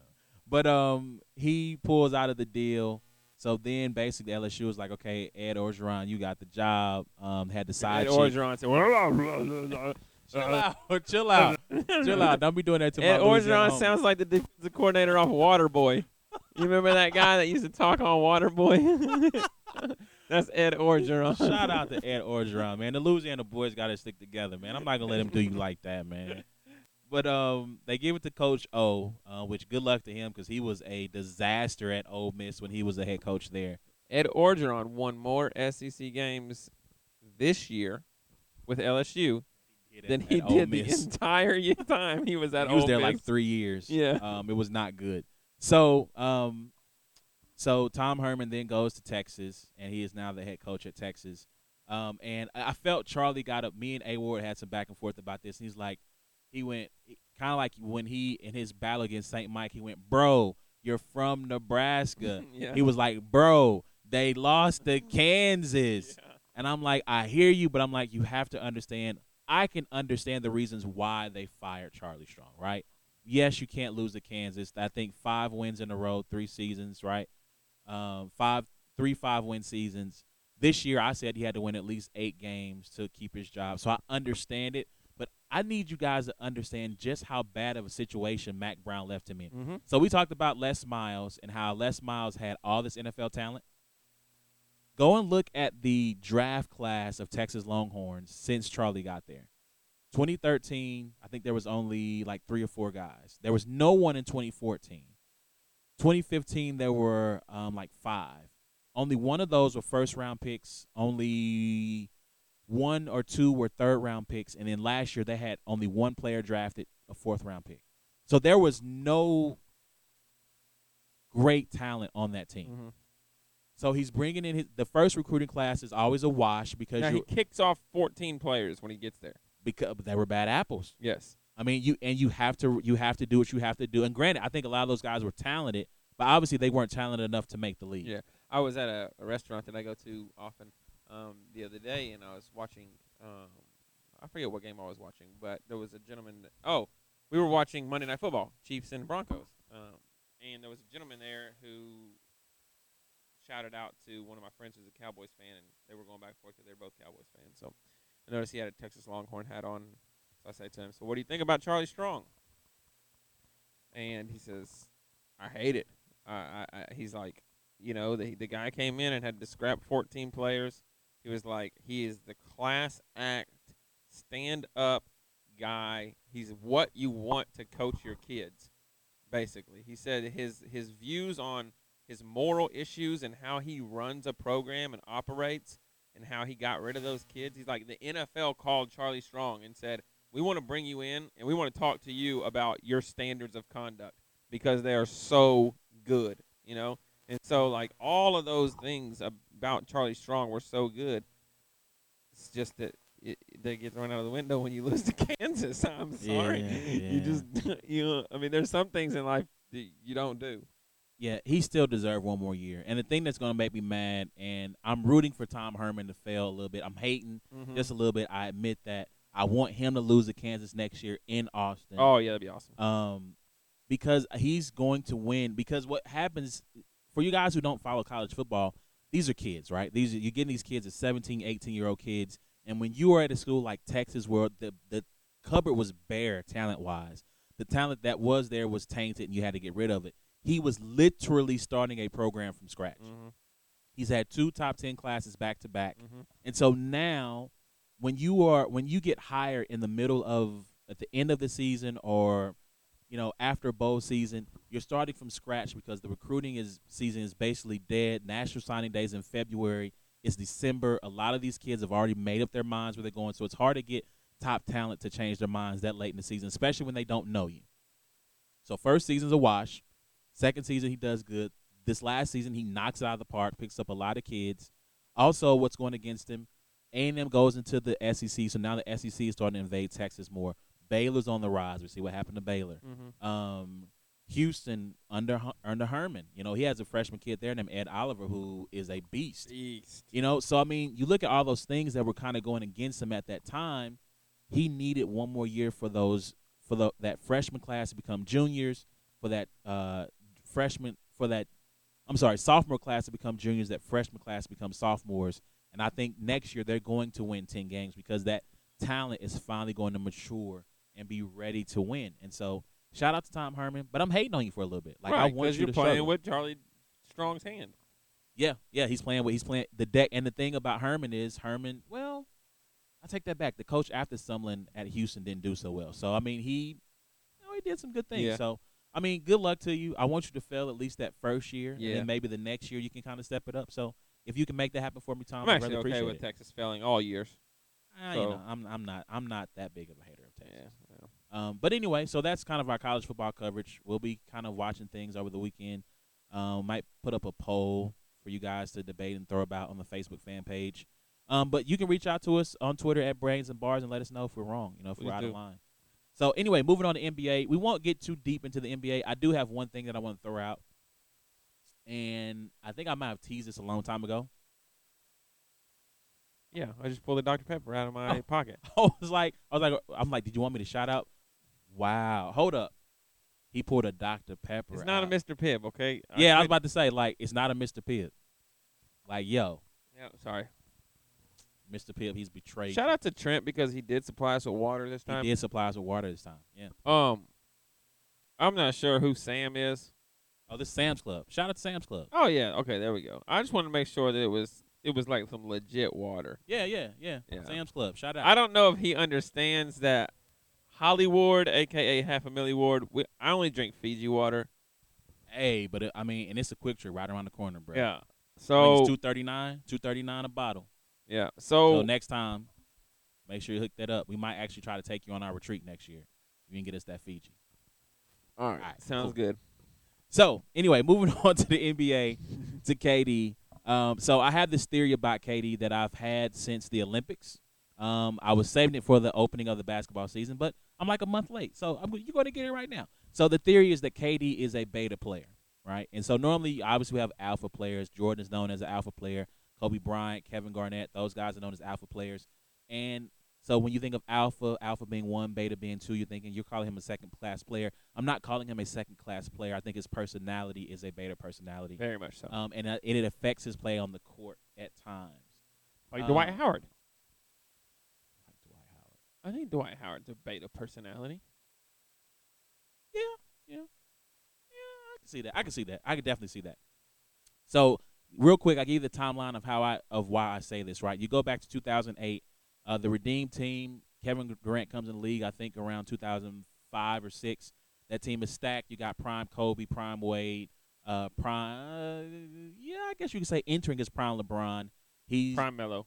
But um, he pulls out of the deal. So then, basically, LSU was like, "Okay, Ed Orgeron, you got the job." Um, had the side Ed chick. Orgeron said, "Well, Chill out, (laughs) chill out, chill out. Don't be doing that to Ed my Louisiana Orgeron sounds like the defensive coordinator off Waterboy. You remember that guy that used to talk on Waterboy? (laughs) (laughs) That's Ed Orgeron. Shout out to Ed Orgeron, man. The Louisiana boys got to stick together, man. I'm not gonna let him do you like that, man. But um, they give it to Coach O, uh, which good luck to him because he was a disaster at Ole Miss when he was the head coach there. Ed Orgeron won more SEC games this year with LSU than At- he at Ole did the (laughs) entire year time he was at Ole Miss. he was Ole there Miss. like three years. Yeah. Um, it was not good. So um, so Tom Herman then goes to Texas, and he is now the head coach at Texas. Um, and I felt Charlie got up. Me and A Ward had some back and forth about this. And he's like, he went kind of like when he in his battle against Saint Mike, he went, "Bro, you're from Nebraska." (laughs) yeah. He was like, "Bro, they lost to (laughs) Kansas," Yeah. and I'm like, "I hear you, but I'm like, you have to understand. I can understand the reasons why they fired Charlie Strong, right? Yes, you can't lose to Kansas. I think five wins in a row, three seasons, right? Um, five, three five win seasons. This year, I said he had to win at least eight games to keep his job. So I understand it, but I need you guys to understand just how bad of a situation Mack Brown left him in. Mm-hmm. So we talked about Les Miles and how Les Miles had all this NFL talent. Go and look at the draft class of Texas Longhorns since Charlie got there. 2013, I think there was only like three or four guys. There was no one in 2014. 2015, there were um, like five. Only one of those were first round picks. Only one or two were third round picks. And then last year, they had only one player drafted, a fourth round pick. So there was no great talent on that team. Mm-hmm. So he's bringing in his the first recruiting class is always a wash because Now he kicks off 14 players when he gets there. because they were bad apples. Yes. I mean, you and you have to you have to do what you have to do. And granted, I think a lot of those guys were talented, but obviously they weren't talented enough to make the league. Yeah. I was at a, a restaurant that I go to often um, the other day, and I was watching. Um, I forget what game I was watching, but there was a gentleman. That, oh, we were watching Monday Night Football, Chiefs and Broncos, um, and there was a gentleman there who shouted out to one of my friends who's a Cowboys fan, and they were going back and forth because they're both Cowboys fans. So I noticed he had a Texas Longhorn hat on. I say to him, "So what do you think about Charlie Strong?" And he says, "I hate it." I, I, I he's like, you know, the the guy came in and had to scrap 14 players. He was like, he is the class act, stand up guy. He's what you want to coach your kids. Basically, he said his his views on his moral issues and how he runs a program and operates and how he got rid of those kids. He's like the NFL called Charlie Strong and said, "We want to bring you in and we want to talk to you about your standards of conduct because they are so good." You know, and so, like all of those things about Charlie Strong were so good. It's just that it, they get thrown out of the window when you (laughs) lose to Kansas. I'm sorry. Yeah, You just (laughs) you. know, I mean, there's some things in life that you don't do. Yeah, he still deserved one more year. And the thing that's going to make me mad, and I'm rooting for Tom Herman to fail a little bit. I'm hating Mhm. just a little bit. I admit that. I want him to lose to Kansas next year in Austin. oh yeah, that'd be awesome. um, because he's going to win. Because what happens for you guys who don't follow college football, these are kids, right? These are, you're getting these kids as 17, 18 year old kids, and when you are at a school like Texas, where the the cupboard was bare talent wise, the talent that was there was tainted, and you had to get rid of it. He was literally starting a program from scratch. Mm-hmm. He's had two top ten classes back to back. Mm-hmm. And so now when you are when you get hired in the middle of at the end of the season or you know after bowl season, you're starting from scratch because the recruiting is season is basically dead. National signing days in February. It's December. A lot of these kids have already made up their minds where they're going, so it's hard to get top talent to change their minds that late in the season, especially when they don't know you. So first season's a wash. Second season he does good. This last season he knocks it out of the park, picks up a lot of kids. Also, what's going against him? A&M goes into the SEC, so now the SEC is starting to invade Texas more. Baylor's on the rise. We see what happened to Baylor. Mm-hmm. Um, Houston under under Herman, you know, he has a freshman kid there named Ed Oliver who is a beast. Beast. You know, so I mean, you look at all those things that were kind of going against him at that time. He needed one more year for those for the that freshman class to become juniors, for that uh freshman for that I'm sorry, sophomore class to become juniors, that freshman class to become sophomores. And I think next year they're going to win 10 games because that talent is finally going to mature and be ready to win. And so, shout out to Tom Herman, but I'm hating on you for a little bit. Like I right, want 'cause you you're to playing struggle. with Charlie Strong's hand. Yeah, yeah, he's playing with he's playing the deck. And the thing about Herman is Herman. Well, I take that back. The coach after Sumlin at Houston didn't do so well. So I mean, he, you know, he did some good things. Yeah. So I mean, good luck to you. I want you to fail at least that first year, and then maybe the next year you can kind of step it up. So if you can make that happen for me, Tom, I'm actually really okay with it. Texas failing all years. Ah, you know, I'm I'm not I'm not that big of a hater of Texas. Yeah. yeah. Um, but anyway, so that's kind of our college football coverage. We'll be kind of watching things over the weekend. Um, might put up a poll for you guys to debate and throw about on the Facebook fan page. Um, but you can reach out to us on Twitter at Brains and Bars and let us know if we're wrong. You know, if Please we're out of line. So anyway, moving on to NBA. We won't get too deep into the NBA. I do have one thing that I want to throw out, and I think I might have teased this a long time ago. Yeah, I just pulled a Dr Pepper out of my Oh. (laughs) pocket. I was like, I was like, I'm like, did you want me to shout out? Wow, hold up. He pulled a Dr Pepper. It's not a. Mr. Pibb, okay? Yeah, I was about to say like it's not a Mr. Pibb. Like yo, Yeah, sorry. Mr. Pibb, he's betrayed. Shout out to Trent because he did supply us with water this time. he did supply us with water this time. Yeah. Um, I'm not sure who Sam is. Oh, this is Sam's Club. Shout out to Sam's Club. Oh yeah, okay, there we go. I just wanted to make sure that it was it was like some legit water. Yeah, yeah, yeah. Yeah. Sam's Club. Shout out. I don't know if he understands that Hollywood, aka Half a Milli Ward. We, I only drink Fiji water. Hey, but it, I mean, and it's a quick trip right around the corner, bro. Yeah. So two thirty nine, two thirty nine a bottle. yeah. So, So, next time, make sure you hook that up. We might actually try to take you on our retreat next year. You can get us that Fiji. all right, Alright, sounds cool. good. So anyway, (laughs) moving on to the NBA to KD. Um, so I have this theory about KD that I've had since the Olympics. Um, I was saving it for the opening of the basketball season, but I'm like a month late, so I'm, you're going to get it right now. So the theory is that KD is a beta player, right? And so normally, obviously, we have alpha players. Jordan is known as an alpha player. Kobe Bryant, Kevin Garnett, those guys are known as alpha players. And so when you think of alpha, alpha being one, beta being two, you're thinking you're calling him a second class player. I'm not calling him a second class player. I think his personality is a beta personality. Very much so. Um, and uh, it, it affects his play on the court at times. like um, Dwight Howard. Like Dwight Howard. I think Dwight Howard's a beta personality. Yeah, yeah, yeah. I can see that. I can see that. I can definitely see that. So, real quick, I give you the timeline of how I of why I say this. Right, you go back to 2008. Uh, the Redeem team. Kevin Durant comes in the league. I think around 2005 or six. That team is stacked. You got prime Kobe, prime Wade, uh, prime. Uh, yeah, I guess you could say entering his prime LeBron. He's Prime Melo.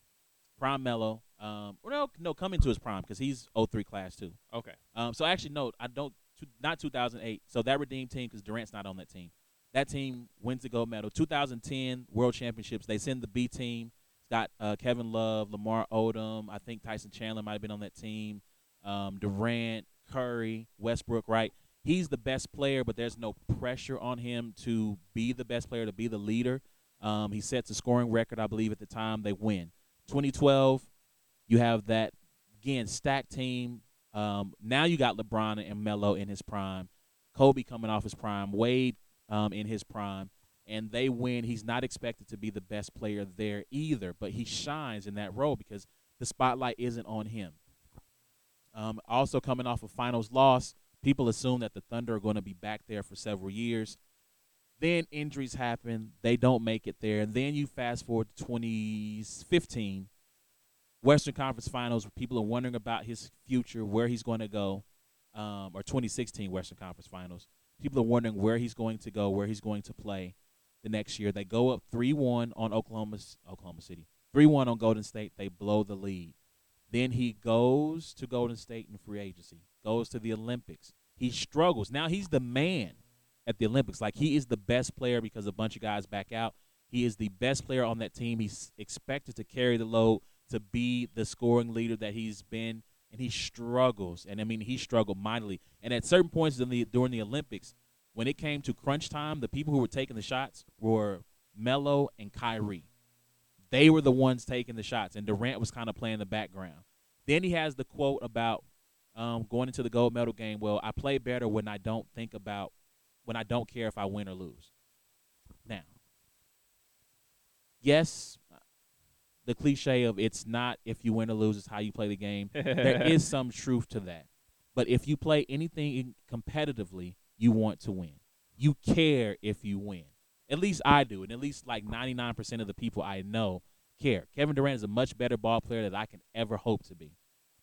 prime Melo. Um, or no, no, coming to his prime because he's 03 class too. Okay. Um, so actually, no, I don't. Not 2008. So that redeemed team because Durant's not on that team. That team wins the gold medal. 2010 World Championships. They send the B team. Got uh, Kevin Love, Lamar Odom. I think Tyson Chandler might have been on that team. Um, Durant, Curry, Westbrook. Right. He's the best player, but there's no pressure on him to be the best player, to be the leader. Um, he sets a scoring record, I believe, at the time they win. 2012, you have that again stacked team. Um, now you got LeBron and Melo in his prime, Kobe coming off his prime, Wade um, in his prime, and they win. He's not expected to be the best player there either, but he shines in that role because the spotlight isn't on him. Um, also coming off a finals loss, people assume that the Thunder are going to be back there for several years. Then injuries happen; they don't make it there. And then you fast forward to 2015, Western Conference Finals. People are wondering about his future, where he's going to go, um, or 2016 Western Conference Finals. People are wondering where he's going to go, where he's going to play the next year. They go up 3-1 on Oklahoma, Oklahoma City, 3-1 on Golden State. They blow the lead. Then he goes to Golden State in free agency, goes to the Olympics. He struggles. Now he's the man at the Olympics. Like he is the best player because a bunch of guys back out. He is the best player on that team. He's expected to carry the load to be the scoring leader that he's been, and he struggles. And I mean, he struggled mightily. And at certain points in the, during the Olympics, when it came to crunch time, the people who were taking the shots were Melo and Kyrie. They were the ones taking the shots, and Durant was kind of playing the background. Then he has the quote about um, going into the gold medal game. Well, I play better when I don't think about when I don't care if I win or lose. Now, yes, the cliche of it's not if you win or lose, it's how you play the game. (laughs) there is some truth to that. But if you play anything competitively, you want to win. You care if you win. At least I do, and at least like 99% of the people I know care. Kevin Durant is a much better ball player than I can ever hope to be.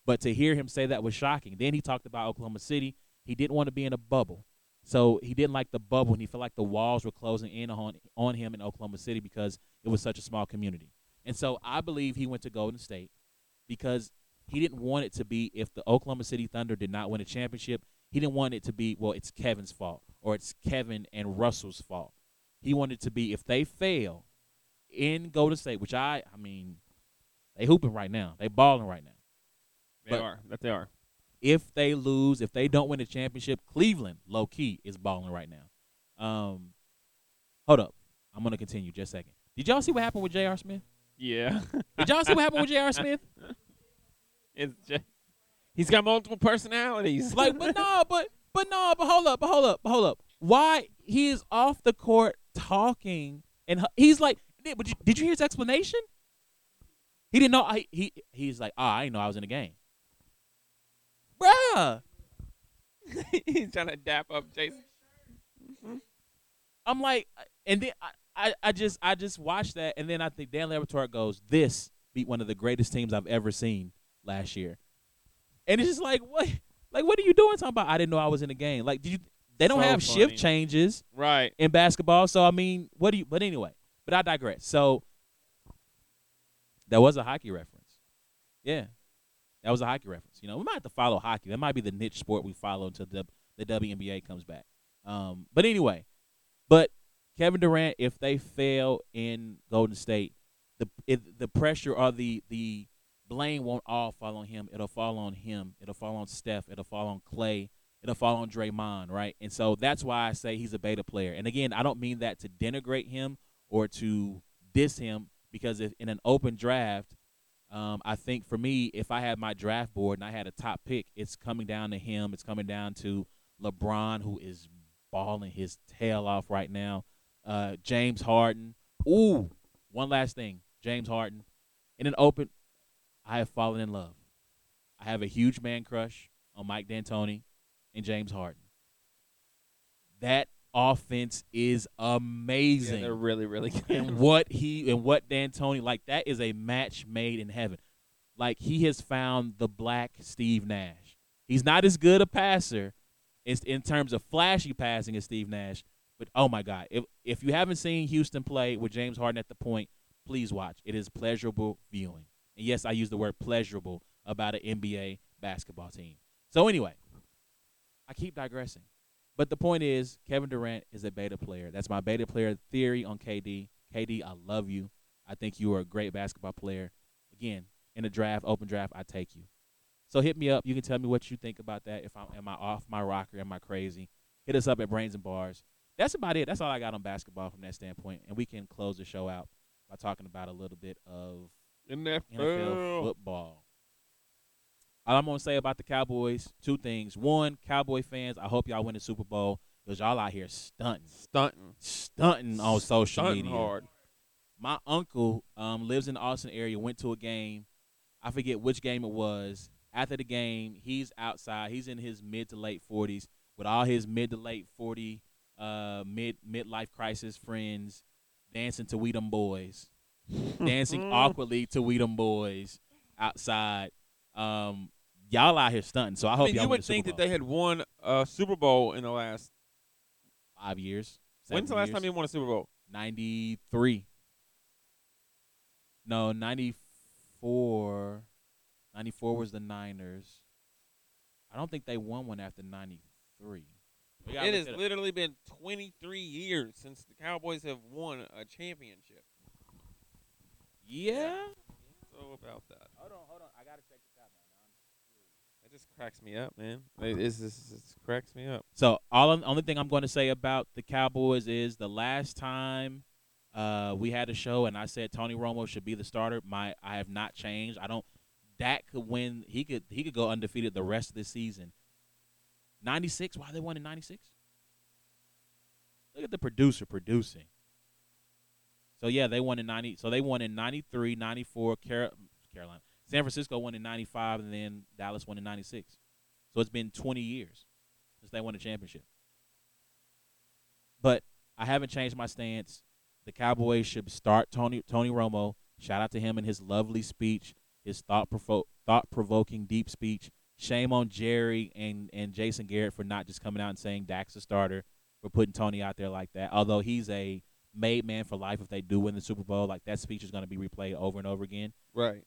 But to hear him say that was shocking. Then he talked about Oklahoma City. He didn't want to be in a bubble. So he didn't like the bubble and he felt like the walls were closing in on on him in Oklahoma City because it was such a small community. And so I believe he went to Golden State because he didn't want it to be if the Oklahoma City Thunder did not win a championship, he didn't want it to be, well, it's Kevin's fault or it's Kevin and Russell's fault. He wanted it to be if they fail in Golden State, which I I mean They hooping right now. They balling right now. They But- are. That they are. If they lose, if they don't win the championship, Cleveland, low key, is balling right now. Um, hold up. I'm gonna continue just a second. Did y'all see what happened with J.R. Smith? Yeah. Did y'all see what happened with J.R. Smith? (laughs) It's just, he's got multiple personalities. Like, but (laughs) no, but but no, but hold up, but hold up, but hold up. Why he is off the court talking, and he's like, did, you, did you hear his explanation? He didn't know. I, he he's like, oh, I didn't know I was in the game, bruh. (laughs) he's trying to dap up Jason. I'm like, and then I, I, I just I just watched that, and then I think Dan Laboratory goes, "This beat one of the greatest teams I've ever seen last year," and it's just like, what, like what are you doing? Talking about I didn't know I was in the game. Like, did you? They don't So have funny. shift changes Right. in basketball, so I mean, what do you? But anyway, but I digress. So that was a hockey reference. Yeah, that was a hockey reference. You know, we might have to follow hockey. That might be the niche sport we follow until the the WNBA comes back. Um, but anyway, but Kevin Durant, if they fail in Golden State, the the pressure or the the blame won't all fall on him. It'll fall on him. It'll fall on Steph. It'll fall on Clay. It'll fall on Draymond, right? And so that's why I say he's a beta player. And again, I don't mean that to denigrate him or to diss him because if in an open draft, um, I think for me, if I had my draft board and I had a top pick, it's coming down to him. It's coming down to LeBron, who is balling his tail off right now. Uh, James Harden. Ooh, one last thing. James Harden. In an open, I have fallen in love. I have a huge man crush on Mike D'Antoni and James Harden. That offense is Yeah, amazing they're really, really good. and (laughs) what he and what D'Antoni like that is a match made in heaven. Like he has found the black Steve Nash. He's not as good a passer in, in terms of flashy passing as Steve Nash, but oh my God, if if you haven't seen Houston play with James Harden at the point, please watch. It is pleasurable viewing. And yes, I use the word pleasurable about an NBA basketball team. So anyway, I keep digressing. But the point is, Kevin Durant is a beta player. That's my beta player theory on KD. KD, I love you. I think you are a great basketball player. Again, in a draft, open draft, I take you. So hit me up. You can tell me what you think about that. If I'm am I off my rocker? Am I crazy? Hit us up at Brains and Bars. That's about it. That's all I got on basketball from that standpoint. And we can close the show out by talking about a little bit of NFL NFL. football. All I'm gonna say about the Cowboys, two things. One, Cowboy fans, I hope y'all win the Super Bowl because y'all out here stunting, Stunting. stunting on social Stunting media. hard. My uncle um, lives in the Austin area. Went to a game. I forget which game it was. After the game, he's outside. He's in his mid to late forties with all his mid to late forty uh, mid midlife crisis friends dancing to We Them Boys, (laughs) dancing awkwardly to We Them Boys outside. Um, y'all out here stunting. So I I hope mean, y'all you would think that they had won a Super Bowl in the last. five years. When's the last years. time you won a Super Bowl? 93. No, 94. 94 was the Niners. I don't think they won one after 93. It has it literally been 23 years since the Cowboys have won a championship. Yeah. So about that. Hold on, hold on. I got to check this out now. That just cracks me up, man. It, it's, it's, it's cracks me up. So, all only thing I'm going to say about the Cowboys is the last time uh, we had a show and I said Tony Romo should be the starter, my I have not changed. I don't Dak could win. He could he could go undefeated the rest of the season. 96, why they won in 96? Look at the producer producing. So yeah, they won in 90. So they won in 93, 94, Car- Carolina. San Francisco won in 95 and then Dallas won in 96. So it's been 20 years since they won a championship. But I haven't changed my stance. The Cowboys should start Tony Tony Romo. Shout out to him and his lovely speech, his thought provo- thought provoking deep speech. Shame on Jerry and and Jason Garrett for not just coming out and saying Dak's a starter for putting Tony out there like that. Although he's a made man for life if they do win the Super Bowl, like that speech is going to be replayed over and over again Right.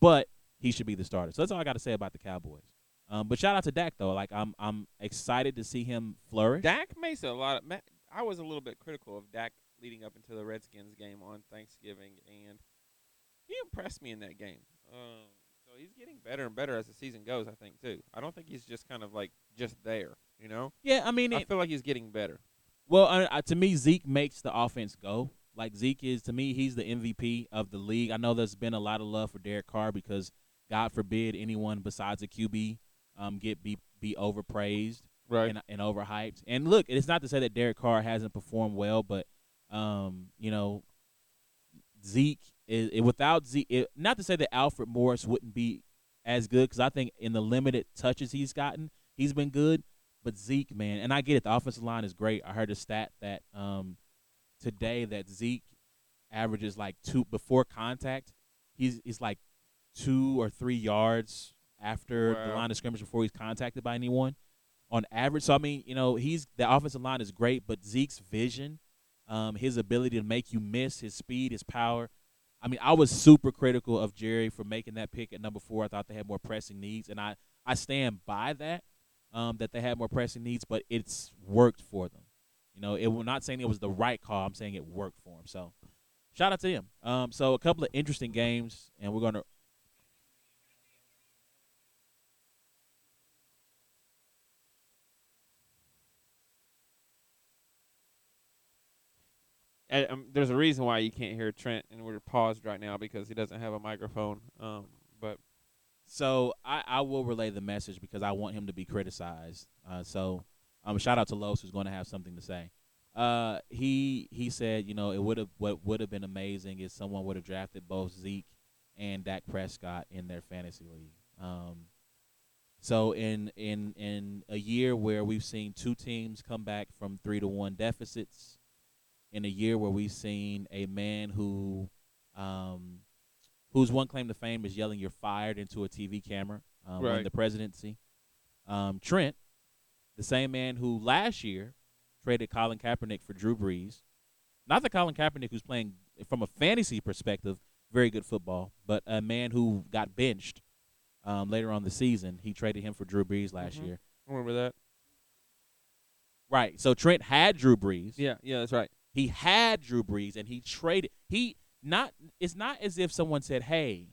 but he should be the starter. So that's all I got to say about the Cowboys. Um, but shout out to Dak though. Like I'm I'm excited to see him flourish. Dak makes a lot of. I was a little bit critical of Dak leading up into the Redskins game on Thanksgiving, and he impressed me in that game. Um, so he's getting better and better as the season goes. I think too. I don't think he's just kind of like just there. You know, Yeah, I mean, I it, feel like he's getting better. Well, uh, to me, Zeke makes the offense go. Like Zeke is to me, he's the MVP of the league. I know there's been a lot of love for Derek Carr because God forbid anyone besides a QB um, get be be overpraised Right. and, and overhyped. And look, it's not to say that Derek Carr hasn't performed well, but um, you know, Zeke is it, without Zeke. It, not to say that Alfred Morris wouldn't be as good because I think in the limited touches he's gotten, he's been good. But Zeke, man, and I get it. The offensive line is great. I heard a stat that um, today that Zeke averages like two before contact. He's he's like two or three yards after the line of scrimmage before he's contacted by anyone on average. So I mean, you know, he's the offensive line is great, but Zeke's vision, um, his ability to make you miss, his speed, his power. I mean, I was super critical of Jerry for making that pick at number four. I thought they had more pressing needs, and I I stand by that. Um, that they had more pressing needs, but it's worked for them. You know, it, we're not saying it was the right call. I'm saying it worked for him. So, shout out to him. Um, so a couple of interesting games, and we're gonna Uh, um, there's a reason why you can't hear Trent, and we're paused right now because he doesn't have a microphone. Um, So I, I will relay the message because I want him to be criticized. Uh, so um, shout out to Los who's going to have something to say. Uh, he he said, you know, it would have what would have been amazing is someone would have drafted both Zeke and Dak Prescott in their fantasy league. Um, so in in in a year where we've seen two teams come back from three to one deficits, in a year where we've seen a man who um, whose one claim to fame is yelling "You're fired" into a TV camera um, Right. the presidency. Um, Trent, the same man who last year traded Colin Kaepernick for Drew Brees, not the Colin Kaepernick who's playing from a fantasy perspective very good football, but a man who got benched um, later on the season. He traded him for Drew Brees last Mhm. year. remember that? Right. So Trent had Drew Brees. Yeah, yeah, that's right. He had Drew Brees and he traded he not it's not as if someone said, Hey,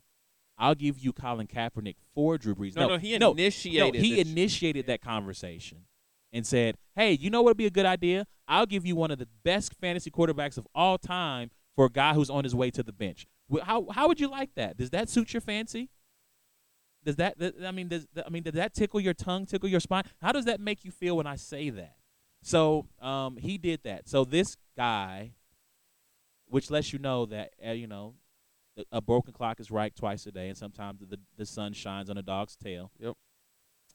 I'll give you Colin Kaepernick for Drew Brees. No, No, no, he initiated. no, he initiated that conversation and said, Hey, you know what would be a good idea? I'll give you one of the best fantasy quarterbacks of all time for a guy who's on his way to the bench. How how would you like that? Does that suit your fancy? Does that, that I mean does I mean does that tickle your tongue, tickle your spine? How does that make you feel when I say that? So um, he did that. So this guy, which lets you know that uh, you know a broken clock is right twice a day, and sometimes the the sun shines on a dog's tail. Yep.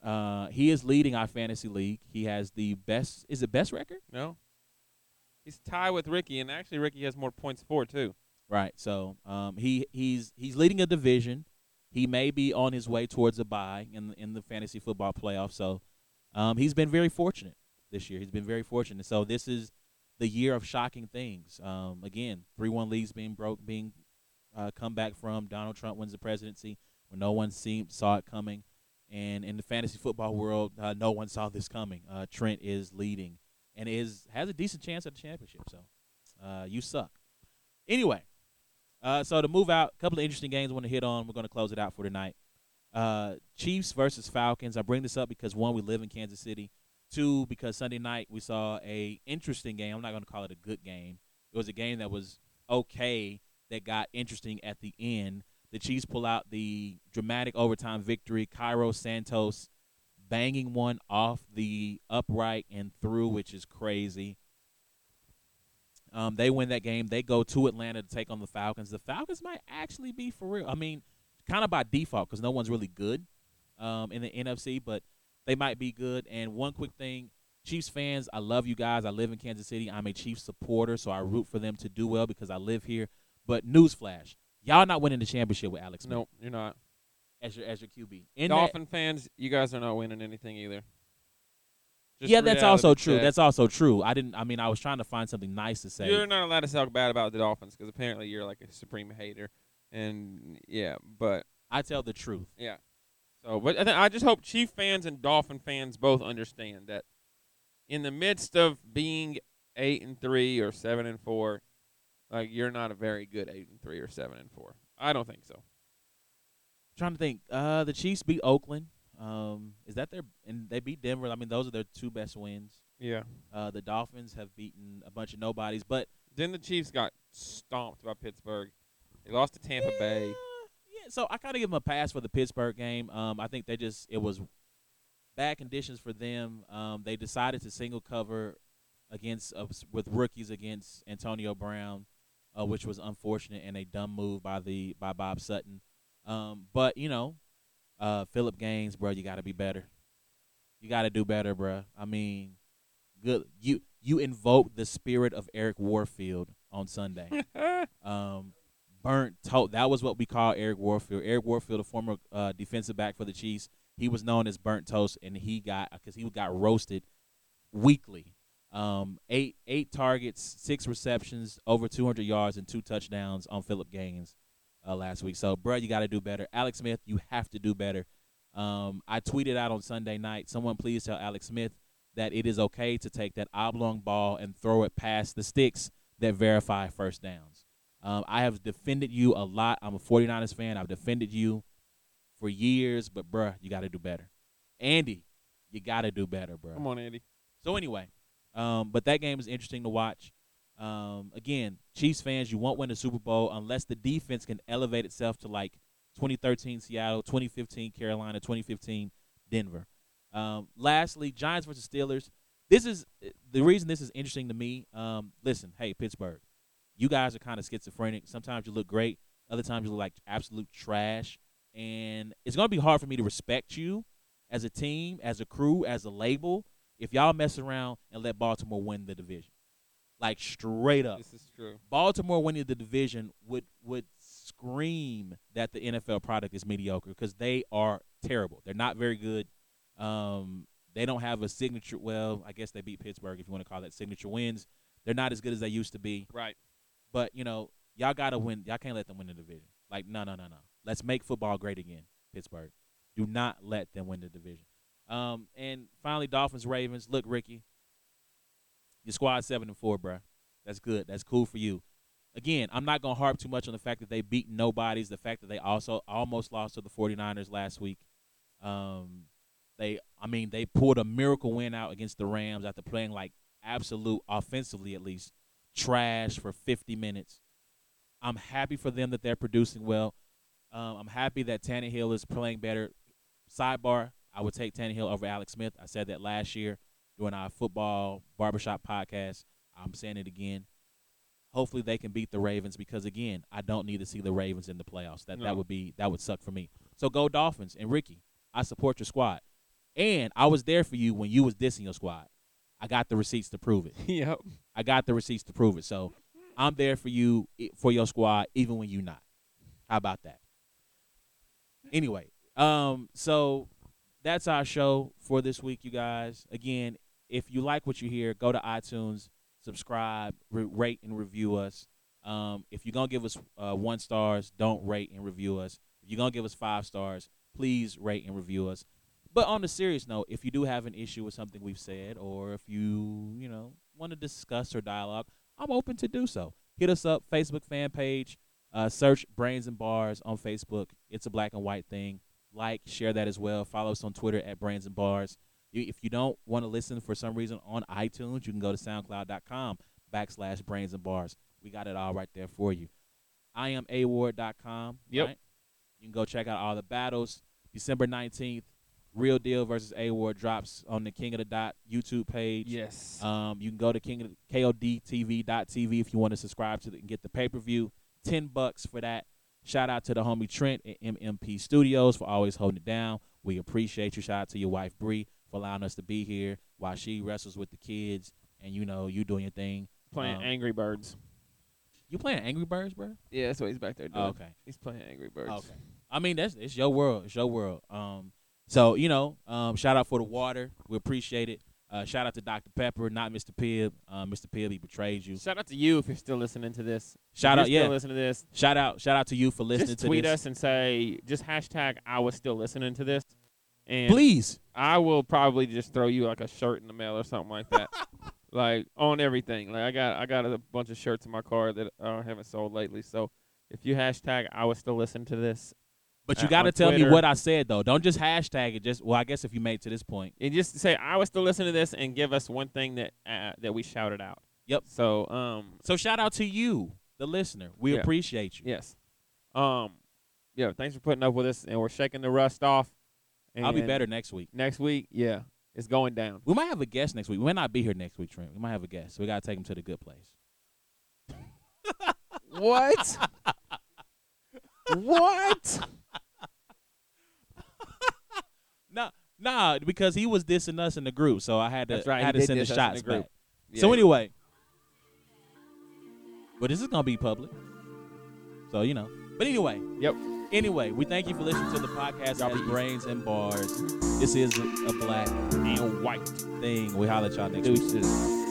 Uh, he is leading our fantasy league. He has the best. Is it best record? No. He's tied with Ricky, and actually Ricky has more points for too. Right. So um, he he's he's leading a division. He may be on his way towards a bye in the, in the fantasy football playoff. So um, he's been very fortunate this year. He's been very fortunate. So this is the year of shocking things. Um, again, three one leagues being broke, being uh, come back from. Donald Trump wins the presidency when no one seemed saw it coming. And in the fantasy football world, uh, no one saw this coming. Uh, Trent is leading and is has a decent chance at the championship. So uh, you suck. Anyway, uh, so to move out, a couple of interesting games I want to hit on. We're going to close it out for tonight. Uh, Chiefs versus Falcons. I bring this up because one, we live in Kansas City. Two, because Sunday night we saw a interesting game. I'm not going to call it a good game. It was a game that was okay that got interesting at the end. The Chiefs pull out the dramatic overtime victory. Cairo Santos banging one off the upright and through, which is crazy. Um, they win that game. They go to Atlanta to take on the Falcons. The Falcons might actually be for real. I mean, kind of by default because no one's really good um, in the NFC, but they might be good. And one quick thing, Chiefs fans, I love you guys. I live in Kansas City. I'm a Chiefs supporter, so I root for them to do well because I live here. But newsflash, y'all not winning the championship with Alex No, you're not. as your as your QB. In that- Dolphin fans, you guys are not winning anything either. Just yeah, that's also true. That's also true. I didn't. I mean, I was trying to find something nice to say. You're not allowed to talk bad about the Dolphins because apparently you're like a supreme hater, and yeah, but I tell the truth. yeah. So, but I, th- I just hope Chief fans and Dolphin fans both understand that in the midst of being eight and three or seven and four, like you're not a very good eight and three or seven and four. I don't think so. trying to think. Uh, the Chiefs beat Oakland. Um, is that their and they beat Denver? I mean, those are their two best wins. Yeah. Uh, the Dolphins have beaten a bunch of nobodies, but Then the Chiefs got stomped by Pittsburgh. They lost to Tampa Bay. So I kind of give them a pass for the Pittsburgh game. Um, I think they just it was bad conditions for them. Um, they decided to single cover against uh, with rookies against Antonio Brown, uh, which was unfortunate and a dumb move by the by Bob Sutton. Um, but you know, uh, Philip Gaines, bro, you got to be better. You got to do better, bro. I mean, good. You you invoke the spirit of Eric Warfield on Sunday (laughs) um, burnt toast. That was what we call Eric Warfield. Eric Warfield, a former uh, defensive back for the Chiefs, he was known as burnt toast, and he got because he got roasted weekly. Um, eight eight targets, six receptions, over 200 yards, and two touchdowns on Philip Gaines uh, last week. So, bro, you got to do better. Alex Smith, you have to do better. Um, I tweeted out on Sunday night. Someone please tell Alex Smith that it is okay to take that oblong ball and throw it past the sticks that verify first downs. Um, I have defended you a lot. I'm a 49ers fan. I've defended you for years, but bruh, you got to do better. Andy, you got to do better, bruh. Come on, Andy. So anyway, um, but that game is interesting to watch. Um, again, Chiefs fans, you won't win the Super Bowl unless the defense can elevate itself to like 2013 Seattle, 2015 Carolina, 2015 Denver. Um, lastly, Giants versus Steelers. This is the reason this is interesting to me. Um, listen, hey Pittsburgh, you guys are kind of schizophrenic. Sometimes you look great, other times you look like absolute trash, and it's gonna be hard for me to respect you as a team, as a crew, as a label if y'all mess around and let Baltimore win the division. Like straight up. This is true. Baltimore winning the division would would scream that the NFL product is mediocre because they are terrible. They're not very good. Um, they don't have a signature. Well, I guess they beat Pittsburgh if you want to call that signature wins. They're not as good as they used to be. Right. But you know, y'all gotta win. Y'all can't let them win the division. Like no, no, no, no. Let's make football great again, Pittsburgh. Do not let them win the division. Um, and finally, Dolphins Ravens. Look, Ricky, your squad seven and four, bro. That's good. That's cool for you. Again, I'm not gonna harp too much on the fact that they beat nobodies. The fact that they also almost lost to the 49ers last week. Um, they, I mean, they pulled a miracle win out against the Rams after playing like absolute offensively at least trash for 50 minutes. I'm happy for them that they're producing well. Um, I'm happy that Tannehill is playing better. Sidebar: I would take Tannehill over Alex Smith. I said that last year during our football barbershop podcast. I'm saying it again. Hopefully they can beat the Ravens because again, I don't need to see the Ravens in the playoffs. That No. that would be that would suck for me. So go Dolphins and Ricky. I support your squad. And I was there for you when you was dissing your squad. I got the receipts to prove it. (laughs) yep. I got the receipts to prove it. So I'm there for you for your squad even when you're not. How about that? Anyway, um, so that's our show for this week, you guys. Again, if you like what you hear, go to iTunes, subscribe, re- rate and review us. Um, if you're gonna give us uh, one stars, don't rate and review us. If you're gonna give us five stars, please rate and review us. But on the serious note, if you do have an issue with something we've said, or if you, you know, want to discuss or dialogue, I'm open to do so. Hit us up, Facebook fan page, uh, search Brains and Bars on Facebook. It's a black and white thing. Like, share that as well. Follow us on Twitter at Brains and Bars. You, if you don't want to listen for some reason on iTunes, you can go to SoundCloud.com backslash Brains and Bars. We got it all right there for you. I am award.com. Yep. Right? You can go check out all the battles. December 19th, Real Deal versus A Ward drops on the King of the Dot YouTube page. Yes. Um, you can go to King of the, KODTV.tv if you want to subscribe to the, and get the pay per view. Ten bucks for that. Shout out to the homie Trent at MMP Studios for always holding it down. We appreciate you. Shout out to your wife Bree for allowing us to be here while she wrestles with the kids and you know you doing your thing. playing um, Angry Birds. You playing Angry Birds, bro? Yeah, that's what he's back there doing. Oh, okay. He's playing Angry Birds. Okay. I mean, that's it's your world. It's your world. Um, so you know, um, shout out for the water. We appreciate it. Uh, shout out to Dr. Pepper, not Mr. Pibb. Uh, Mr. Pibb, he betrayed you. Shout out to you if you're still listening to this. Shout if out, you're yeah. Still listening to this. Shout out, shout out to you for listening just to tweet this. us and say just hashtag I was still listening to this, and Please, I will probably just throw you like a shirt in the mail or something like that. (laughs) like on everything. Like I got I got a bunch of shirts in my car that I haven't sold lately. So If you hashtag I was still listening to this, But you got to tell me what I said though. Don't just hashtag it. Just well, I guess if you made it to this point, and just say I was still listen to this and give us one thing that uh, that we shouted out. Yep. So um so shout out to you, the listener. We Yeah. appreciate you. yes, um yeah. Thanks for putting up with us, and we're shaking the rust off. I'll be better next week. next week. Yeah, it's going down. We might have a guest next week. We might not be here next week, Trent. We might have a guest. So we gotta take him to the good place. What? (laughs) what? Nah, because he was dissing us in the group, so I had to That's right, I had he to did send the diss us in shots the group. back. So anyway, but this is gonna be public, so you know. But anyway, Yep. Anyway, we thank you for listening to the podcast. Y'all be brains and bars. This is a, a black And white thing. We holler at y'all next week. deuces.